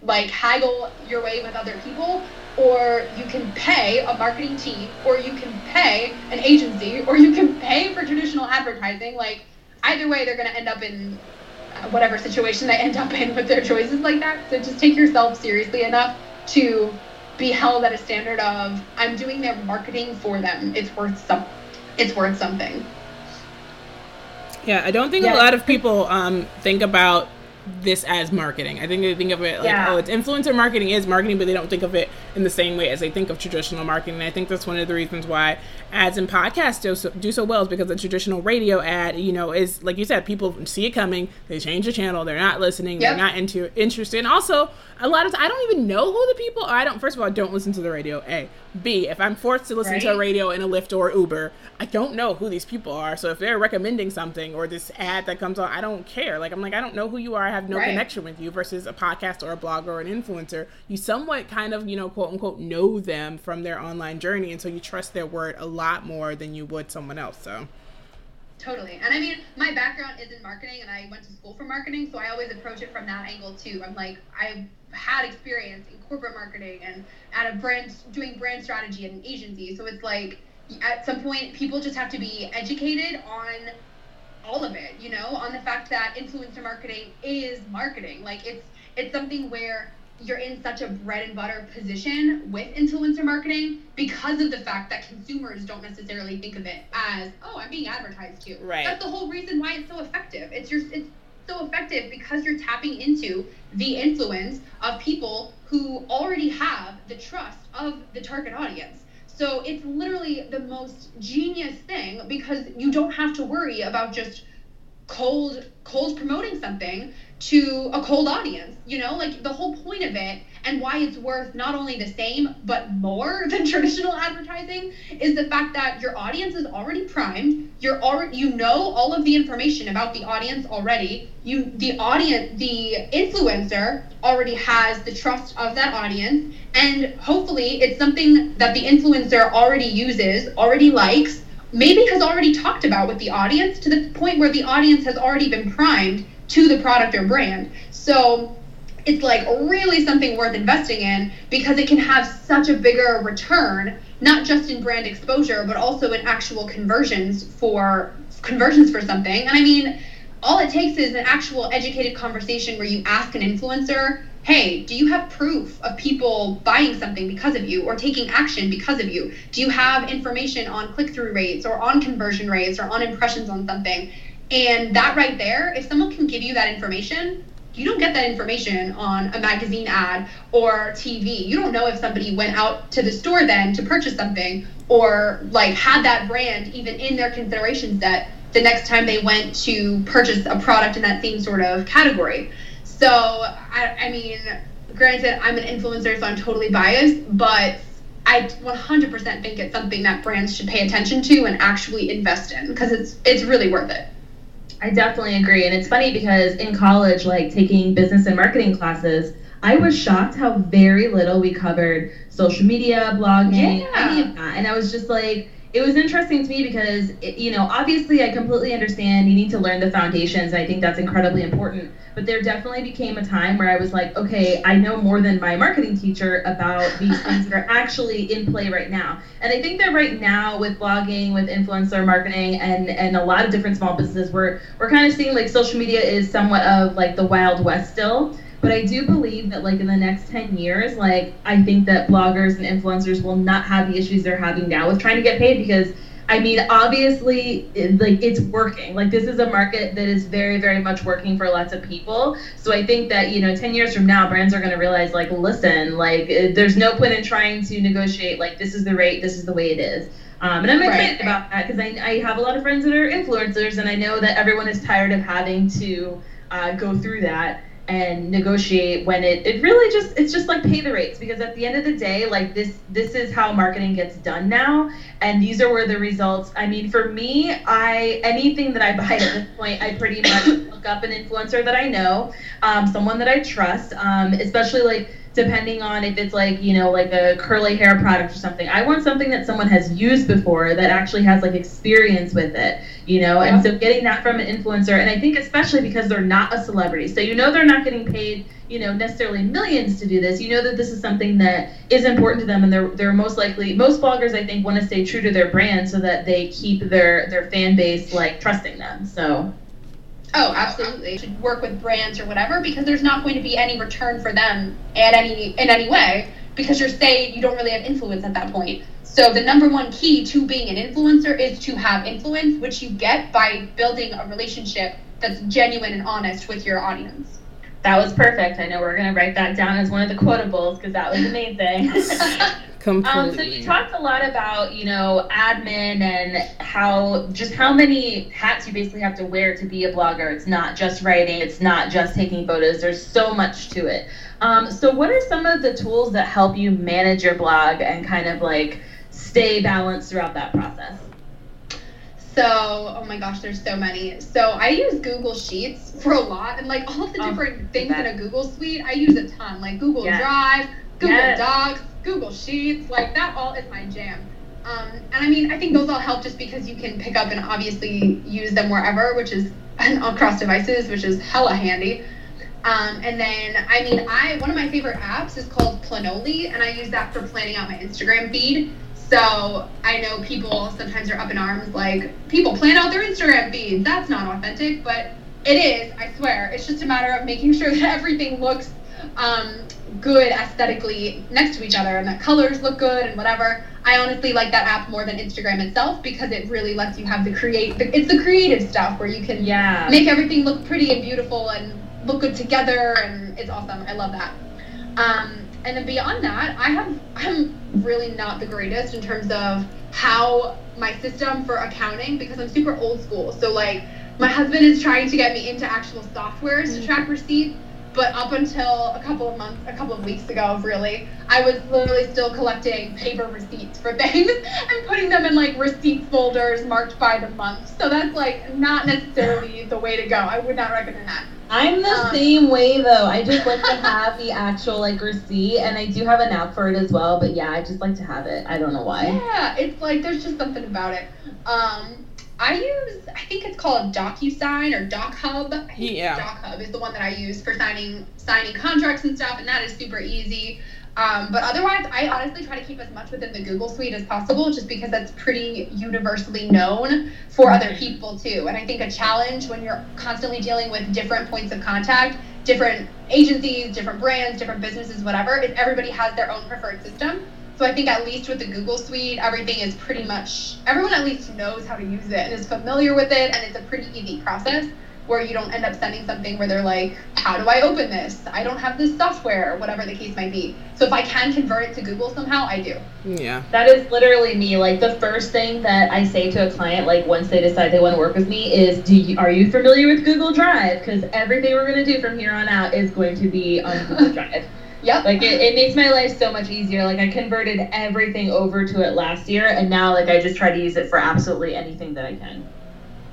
like haggle your way with other people, or you can pay a marketing team, or you can pay an agency, or you can pay for traditional advertising. Like either way, they're going to end up in uh, whatever situation they end up in with their choices like that. So just take yourself seriously enough to be held at a standard of I'm doing their marketing for them. It's worth some. It's worth something. Yeah, I don't think yeah. a lot of people um, think about this as marketing. I think they think of it like, Yeah. oh, it's influencer marketing is marketing, but they don't think of it in the same way as they think of traditional marketing. And I think that's one of the reasons why ads and podcasts do so, do so well is because the traditional radio ad, you know, is like you said, people see it coming, they change the channel, they're not listening, Yep. they're not into interested. And also, a lot of I don't even know who the people are. I don't. First of all, I don't listen to the radio. A, B. If I'm forced to listen to a radio in a Lyft or Uber, I don't know who these people are. So if they're recommending something or this ad that comes on, I don't care. Like I'm like I don't know who you are. I have no Right. connection with you. Versus a podcast or a blogger or an influencer, you somewhat kind of you know quote unquote know them from their online journey, and so you trust their word a lot more than you would someone else. So Totally. And I mean, my background is in marketing and I went to school for marketing, so I always approach it from that angle too. I'm like, I've had experience in corporate marketing and at a brand, doing brand strategy at an agency. So it's like, at some point, people just have to be educated on all of it, you know, on the fact that influencer marketing is marketing. Like it's it's something where you're in such a bread and butter position with influencer marketing because of the fact that consumers don't necessarily think of it as, oh, I'm being advertised to. Right. That's the whole reason why it's so effective. It's your it's so effective because you're tapping into the influence of people who already have the trust of the target audience. So it's literally the most genius thing because you don't have to worry about just cold cold promoting something to a cold audience you know? Like the whole point of it and why it's worth not only the same but more than traditional advertising is the fact that your audience is already primed. You're already you know all of the information about the audience already. You the audience the influencer already has the trust of that audience. And hopefully it's something that the influencer already uses already likes maybe has already talked about with the audience to the point where the audience has already been primed to the product or brand. So it's like really something worth investing in because it can have such a bigger return, not just in brand exposure, but also in actual conversions for conversions for something. And I mean, all it takes is an actual educated conversation where you ask an influencer, hey, do you have proof of people buying something because of you or taking action because of you? Do you have information on click through rates or on conversion rates or on impressions on something? And that right there, if someone can give you that information, you don't get that information on a magazine ad or TV. You don't know if somebody went out to the store then to purchase something or like had that brand even in their consideration set the next time they went to purchase a product in that same sort of category. So, I, I mean, granted, I'm an influencer, so I'm totally biased, but I 100% think it's something that brands should pay attention to and actually invest in because it's it's really worth it. I definitely agree. And it's funny because in college, like taking business and marketing classes, I was shocked how very little we covered social media, blogging, Yeah. any of that. And I was just like, it was interesting to me because, it, you know, obviously I completely understand you need to learn the foundations. And I think that's incredibly important. But there definitely became a time where I was like, okay, I know more than my marketing teacher about these things that are actually in play right now. And I think that right now with blogging, with influencer marketing, and and a lot of different small businesses, we're we're kind of seeing like social media is somewhat of like the wild west still. But I do believe that like in the next 10 years, like I think that bloggers and influencers will not have the issues they're having now with trying to get paid because I mean, obviously, it, like it's working. Like this is a market that is very, very much working for lots of people. So I think that you know, ten years from now, brands are going to realize, like, listen, like, uh, there's no point in trying to negotiate. Like, this is the rate, this is the way it is. Um, and I'm excited Right. about that because I, I have a lot of friends that are influencers, and I know that everyone is tired of having to uh, go through that and negotiate when it, it really just it's just like pay the rates. Because at the end of the day like this this is how marketing gets done now. And these are where the results i mean for me i anything that i buy at this point i pretty much look up an influencer that i know um, someone that i trust um, especially like depending on if it's like you know like a curly hair product or something. I want something that someone has used before that actually has like experience with it you know? And so getting that from an influencer and i think especially because they're not a celebrity. So you know they're not getting paid you know necessarily millions to do this. You know that this is something that is important to them and they're they're most likely most bloggers i think want to stay true to their brand so that they keep their their fan base like trusting them so. Oh, absolutely. You should work with brands or whatever because there's not going to be any return for them at any in any way because you're saying you don't really have influence at that point. So the number one key to being an influencer is to have influence, which you get by building a relationship that's genuine and honest with your audience. That was perfect. I know we're gonna write that down as one of the quotables because that was amazing. Completely. Um, so you talked a lot about you know admin and how just how many hats you basically have to wear to be a blogger. It's not just writing. It's not just taking photos. There's so much to it. Um, so what are some of the tools that help you manage your blog and kind of like stay balanced throughout that process? So, oh my gosh, there's so many. So I use Google Sheets for a lot, and like all of the Oh, different things in a Google Suite, I use a ton. Like Google Yes. Drive, Google Yes. Docs, Google Sheets, like that all is my jam. Um, and I mean, I think those all help just because you can pick up and obviously use them wherever, which is across devices, which is hella handy. Um, and then, I mean, I one of my favorite apps is called Planoly, and I use that for planning out my Instagram feed. So I know people sometimes are up in arms, like people plan out their Instagram feeds. That's not authentic, but it is. I swear. It's just a matter of making sure that everything looks um, good aesthetically next to each other, and that colors look good and whatever. I honestly like that app more than Instagram itself because it really lets you have the create. It's the creative stuff where you can Yeah. make everything look pretty and beautiful and look good together and it's awesome i love that um, and then beyond that i have i'm really not the greatest in terms of how my system for accounting because i'm super old school. So like my husband is trying to get me into actual softwares to mm. track receipts but up until a couple of months a couple of weeks ago really i was literally still collecting paper receipts for things and putting them in like receipt folders marked by the month so that's like not necessarily the way to go i would not recommend that I'm the Um, same way though. I just like to have the actual like receipt, and I do have an app for it as well. But yeah, I just like to have it. I don't know why. Yeah, it's like there's just something about it. Um, I use I think it's called DocuSign or DocHub. I think Yeah. DocHub is the one that I use for signing signing contracts and stuff, and that is super easy. Um, but otherwise, I honestly try to keep as much within the Google Suite as possible, just because that's pretty universally known for other people too. And I think a challenge when you're constantly dealing with different points of contact, different agencies, different brands, different businesses, whatever, is everybody has their own preferred system. So I think at least with the Google Suite, everything is pretty much everyone at least knows how to use it and is familiar with it, and it's a pretty easy process where you don't end up sending something where they're like, "How do I open this? I don't have this software," or whatever the case might be. So if I can convert it to Google somehow, I do. Yeah. That is literally me. Like the first thing that I say to a client, like once they decide they want to work with me, is, "Do you are you familiar with Google Drive? Because everything we're gonna do from here on out is going to be on Google Drive." Yep. Like it, it makes my life so much easier. Like I converted everything over to it last year, and now like I just try to use it for absolutely anything that I can.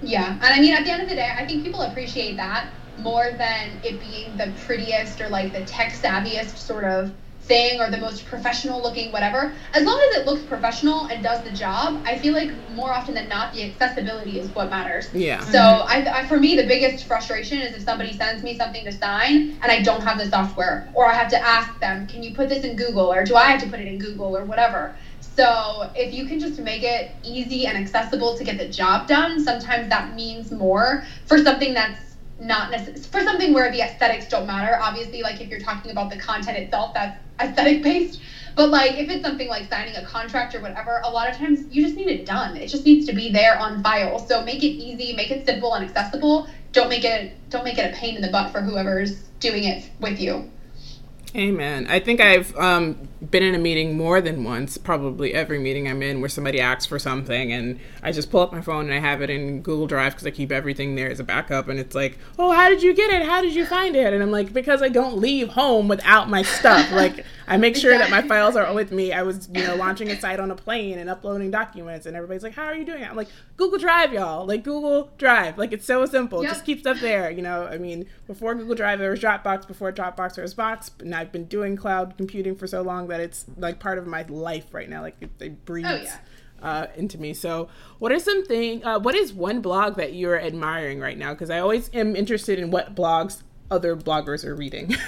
Yeah, and I mean, at the end of the day, I think people appreciate that more than it being the prettiest or like the tech savviest sort of thing or the most professional looking whatever. As long as it looks professional and does the job, I feel like more often than not, the accessibility is what matters. Yeah. So mm-hmm. I, I, for me, the biggest frustration is if somebody sends me something to sign and I don't have the software, or I have to ask them, can you put this in Google, or do I have to put it in Google, or whatever. So if you can just make it easy and accessible to get the job done, sometimes that means more for something that's not necessary for something where the aesthetics don't matter. Obviously, like if you're talking about the content itself, that's aesthetic based. But like if it's something like signing a contract or whatever, a lot of times you just need it done. It just needs to be there on file. So make it easy, make it simple and accessible. Don't make it don't make it a pain in the butt for whoever's doing it with you. Amen. I think I've um, been in a meeting more than once, probably every meeting I'm in, where somebody asks for something, and I just pull up my phone and I have it in Google Drive because I keep everything there as a backup. And it's like, oh, how did you get it? How did you find it? And I'm like, because I don't leave home without my stuff. like, I make sure that my files are with me. I was, you know, launching a site on a plane and uploading documents, and everybody's like, how are you doing it? I'm like, Google Drive, y'all. Like, Google Drive. Like, it's so simple. Yep. Just keep stuff there. You know, I mean, before Google Drive, there was Dropbox. Before Dropbox, there was Box. And I've been doing cloud computing for so long that it's like part of my life right now. Like, it, it breathes. Oh, yeah. Uh, into me. So, what are some thing? Uh, what is one blog that you're admiring right now? Because I always am interested in what blogs other bloggers are reading.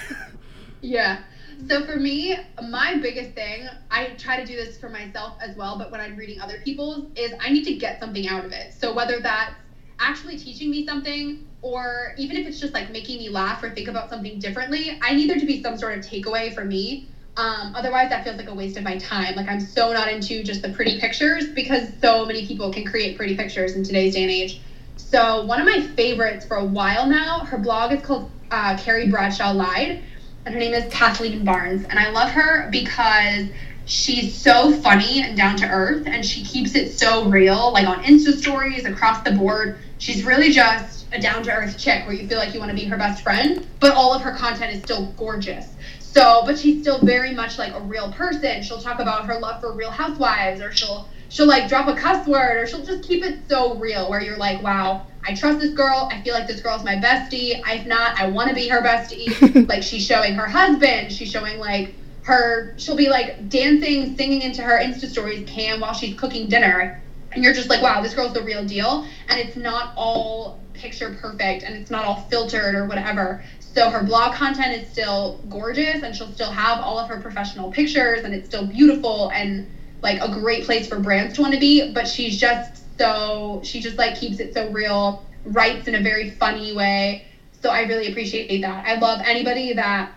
Yeah. So for me, my biggest thing, I try to do this for myself as well, but when I'm reading other people's, is I need to get something out of it. So whether that's actually teaching me something, or even if it's just like making me laugh or think about something differently, I need there to be some sort of takeaway for me. Um, otherwise, that feels like a waste of my time. Like I'm so not into just the pretty pictures because so many people can create pretty pictures in today's day and age. So one of my favorites for a while now, her blog is called uh, Carrie Bradshaw Lied, and her name is Kathleen Barnes, and I love her because she's so funny and down to earth, and she keeps it so real, like on Insta stories across the board. She's really just a down to earth chick where you feel like you want to be her best friend, but all of her content is still gorgeous. So, but she's still very much like a real person. She'll talk about her love for Real Housewives, or she'll she'll like drop a cuss word, or she'll just keep it so real where you're like, wow, I trust this girl. I feel like this girl's my bestie. If not, I want to be her bestie. like she's showing her husband. She's showing like her. She'll be like dancing, singing into her Insta stories cam while she's cooking dinner, and you're just like, wow, this girl's the real deal. And it's not all picture perfect, and it's not all filtered or whatever. So her blog content is still gorgeous and she'll still have all of her professional pictures and it's still beautiful and like a great place for brands to want to be, but she's just so she just like keeps it so real, writes in a very funny way. So I really appreciate that. I love anybody that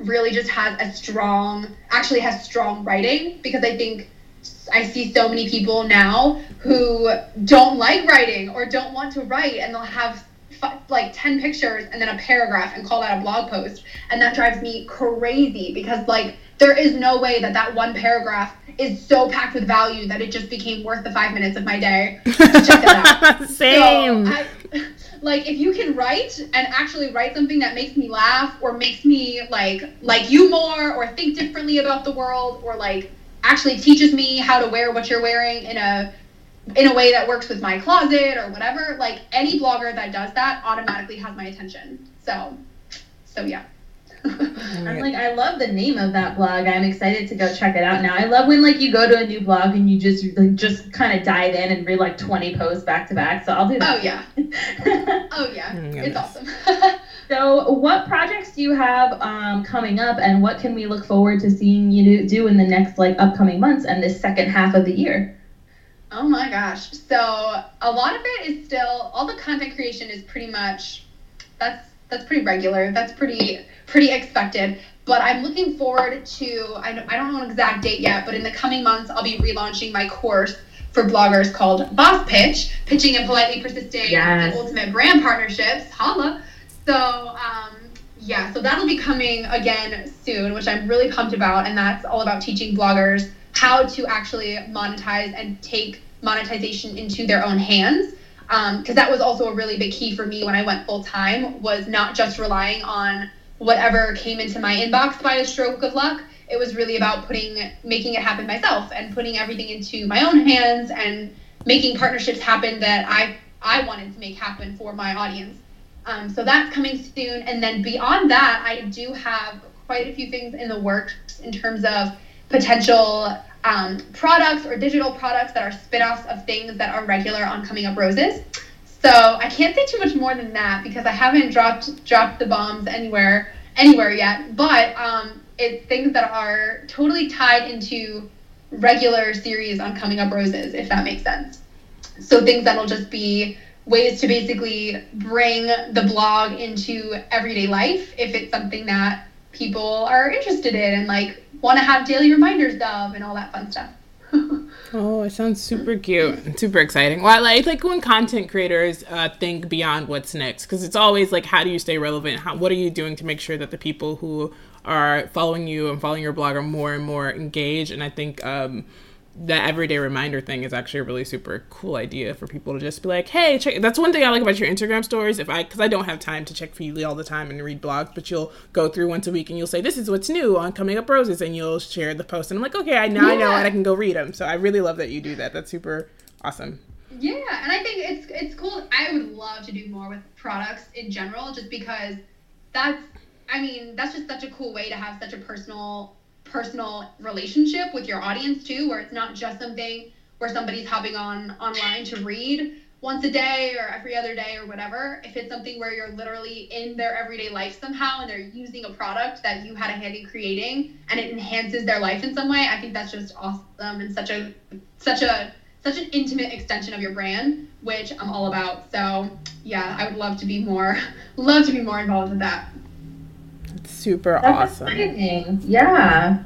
really just has a strong actually has strong writing because I think I see so many people now who don't like writing or don't want to write and they'll have like 10 pictures and then a paragraph and call that a blog post. And that drives me crazy because like there is no way that that one paragraph is so packed with value that it just became worth the five minutes of my day. To check it out. Same. So I, like if you can write and actually write something that makes me laugh or makes me like like you more or think differently about the world or like actually teaches me how to wear what you're wearing in a in a way that works with my closet or whatever like any blogger that does that automatically has my attention so so yeah I'm like, I love the name of that blog. I'm excited to go check it out now. I love when like you go to a new blog and you just like just kind of dive in and read like 20 posts back to back. So I'll do that. Oh yeah. oh yeah. Oh, it's awesome. so, what projects do you have um, coming up, and what can we look forward to seeing you do in the next like upcoming months and this second half of the year? Oh my gosh. So a lot of it is still all the content creation is pretty much that's that's pretty regular. That's pretty pretty expected. But I'm looking forward to I don't, I don't know an exact date yet, but in the coming months I'll be relaunching my course for bloggers called Boss Pitch, pitching and politely persisting yes. ultimate brand partnerships. Holla. So um, yeah, so that'll be coming again soon, which I'm really pumped about, and that's all about teaching bloggers how to actually monetize and take monetization into their own hands. Because um, that was also a really big key for me when i went full time was not just relying on whatever came into my inbox by a stroke of luck. It was really about putting making it happen myself and putting everything into my own hands and making partnerships happen that i i wanted to make happen for my audience. Um, so that's coming soon. And then beyond that i do have quite a few things in the works in terms of potential um, products or digital products that are spin-offs of things that are regular on Coming Up Roses. So I can't say too much more than that because I haven't dropped dropped the bombs anywhere anywhere yet. But um, it's things that are totally tied into regular series on Coming Up Roses, if that makes sense. So things that'll just be ways to basically bring the blog into everyday life if it's something that people are interested in and like want to have daily reminders of and all that fun stuff. oh, it sounds super cute and super exciting. Well, I like, like when content creators uh, think beyond what's next because it's always like, how do you stay relevant? How, what are you doing to make sure that the people who are following you and following your blog are more and more engaged? And I think um, that everyday reminder thing is actually a really super cool idea for people to just be like, hey, check. That's one thing I like about your Instagram stories. If I, because I don't have time to check Feedly all the time and read blogs, but you'll go through once a week and you'll say, this is what's new on Coming Up Roses, and you'll share the post. And I'm like, okay, I now yeah. I know and I can go read them. So I really love that you do that. That's super awesome. Yeah, and I think it's it's cool. I would love to do more with products in general, just because that's, I mean, that's just such a cool way to have such a personal personal relationship with your audience too, where it's not just something where somebody's hopping on online to read once a day or every other day or whatever. If it's something where you're literally in their everyday life somehow and they're using a product that you had a hand in creating and it enhances their life in some way, I think that's just awesome and such a such a such an intimate extension of your brand, which I'm all about. So yeah, I would love to be more love to be more involved with that super That's awesome. Exciting. Yeah.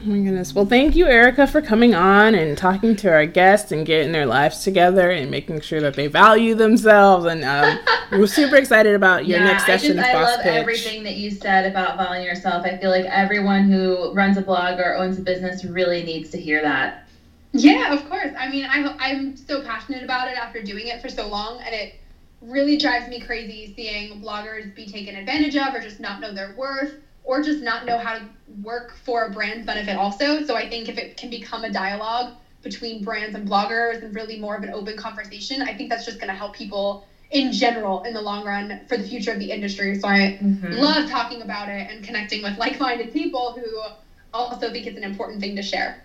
Oh my goodness. Well, thank you, Erica, for coming on and talking to our guests and getting their lives together and making sure that they value themselves. And um, we're super excited about your yeah, next session I just, of I Boss love Pitch. everything that you said about valuing yourself. I feel like everyone who runs a blog or owns a business really needs to hear that. Yeah, of course. I mean, I, I'm so passionate about it after doing it for so long, and it really drives me crazy seeing bloggers be taken advantage of or just not know their worth or just not know how to work for a brand's benefit also. So I think if it can become a dialogue between brands and bloggers and really more of an open conversation, I think that's just going to help people in general in the long run for the future of the industry. So I Mhm. love talking about it and connecting with like-minded people who also think it's an important thing to share.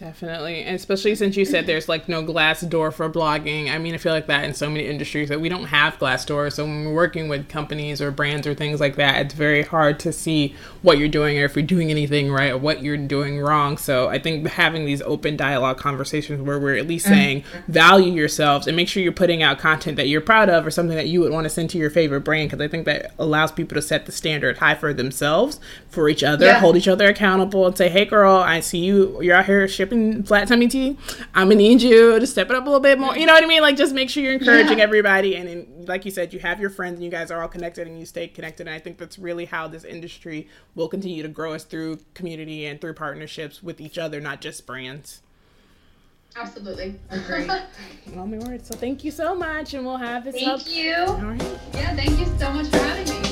Definitely. And especially since you said there's like no Glassdoor for blogging. I mean, I feel like that in so many industries that we don't have Glassdoors. So when we're working with companies or brands or things like that, it's very hard to see what you're doing or if you're doing anything right or what you're doing wrong. So I think having these open dialogue conversations where we're at least mm-hmm. saying value yourselves and make sure you're putting out content that you're proud of or something that you would want to send to your favorite brand because I think that allows people to set the standard high for themselves, for each other, Yeah. hold each other accountable and say, hey girl, I see you, you're out here shipping flat tummy tea. I'm gonna need you to step it up a little bit more. You know what I mean? Like just make sure you're encouraging Yeah. everybody. And then, like you said, you have your friends and you guys are all connected and you stay connected. And I think that's really how this industry will continue to grow us through community and through partnerships with each other, not just brands. Absolutely. Agreed. Oh my word. So thank you so much and we'll have this up. Thank you. All right. yeah, thank you so much for having me.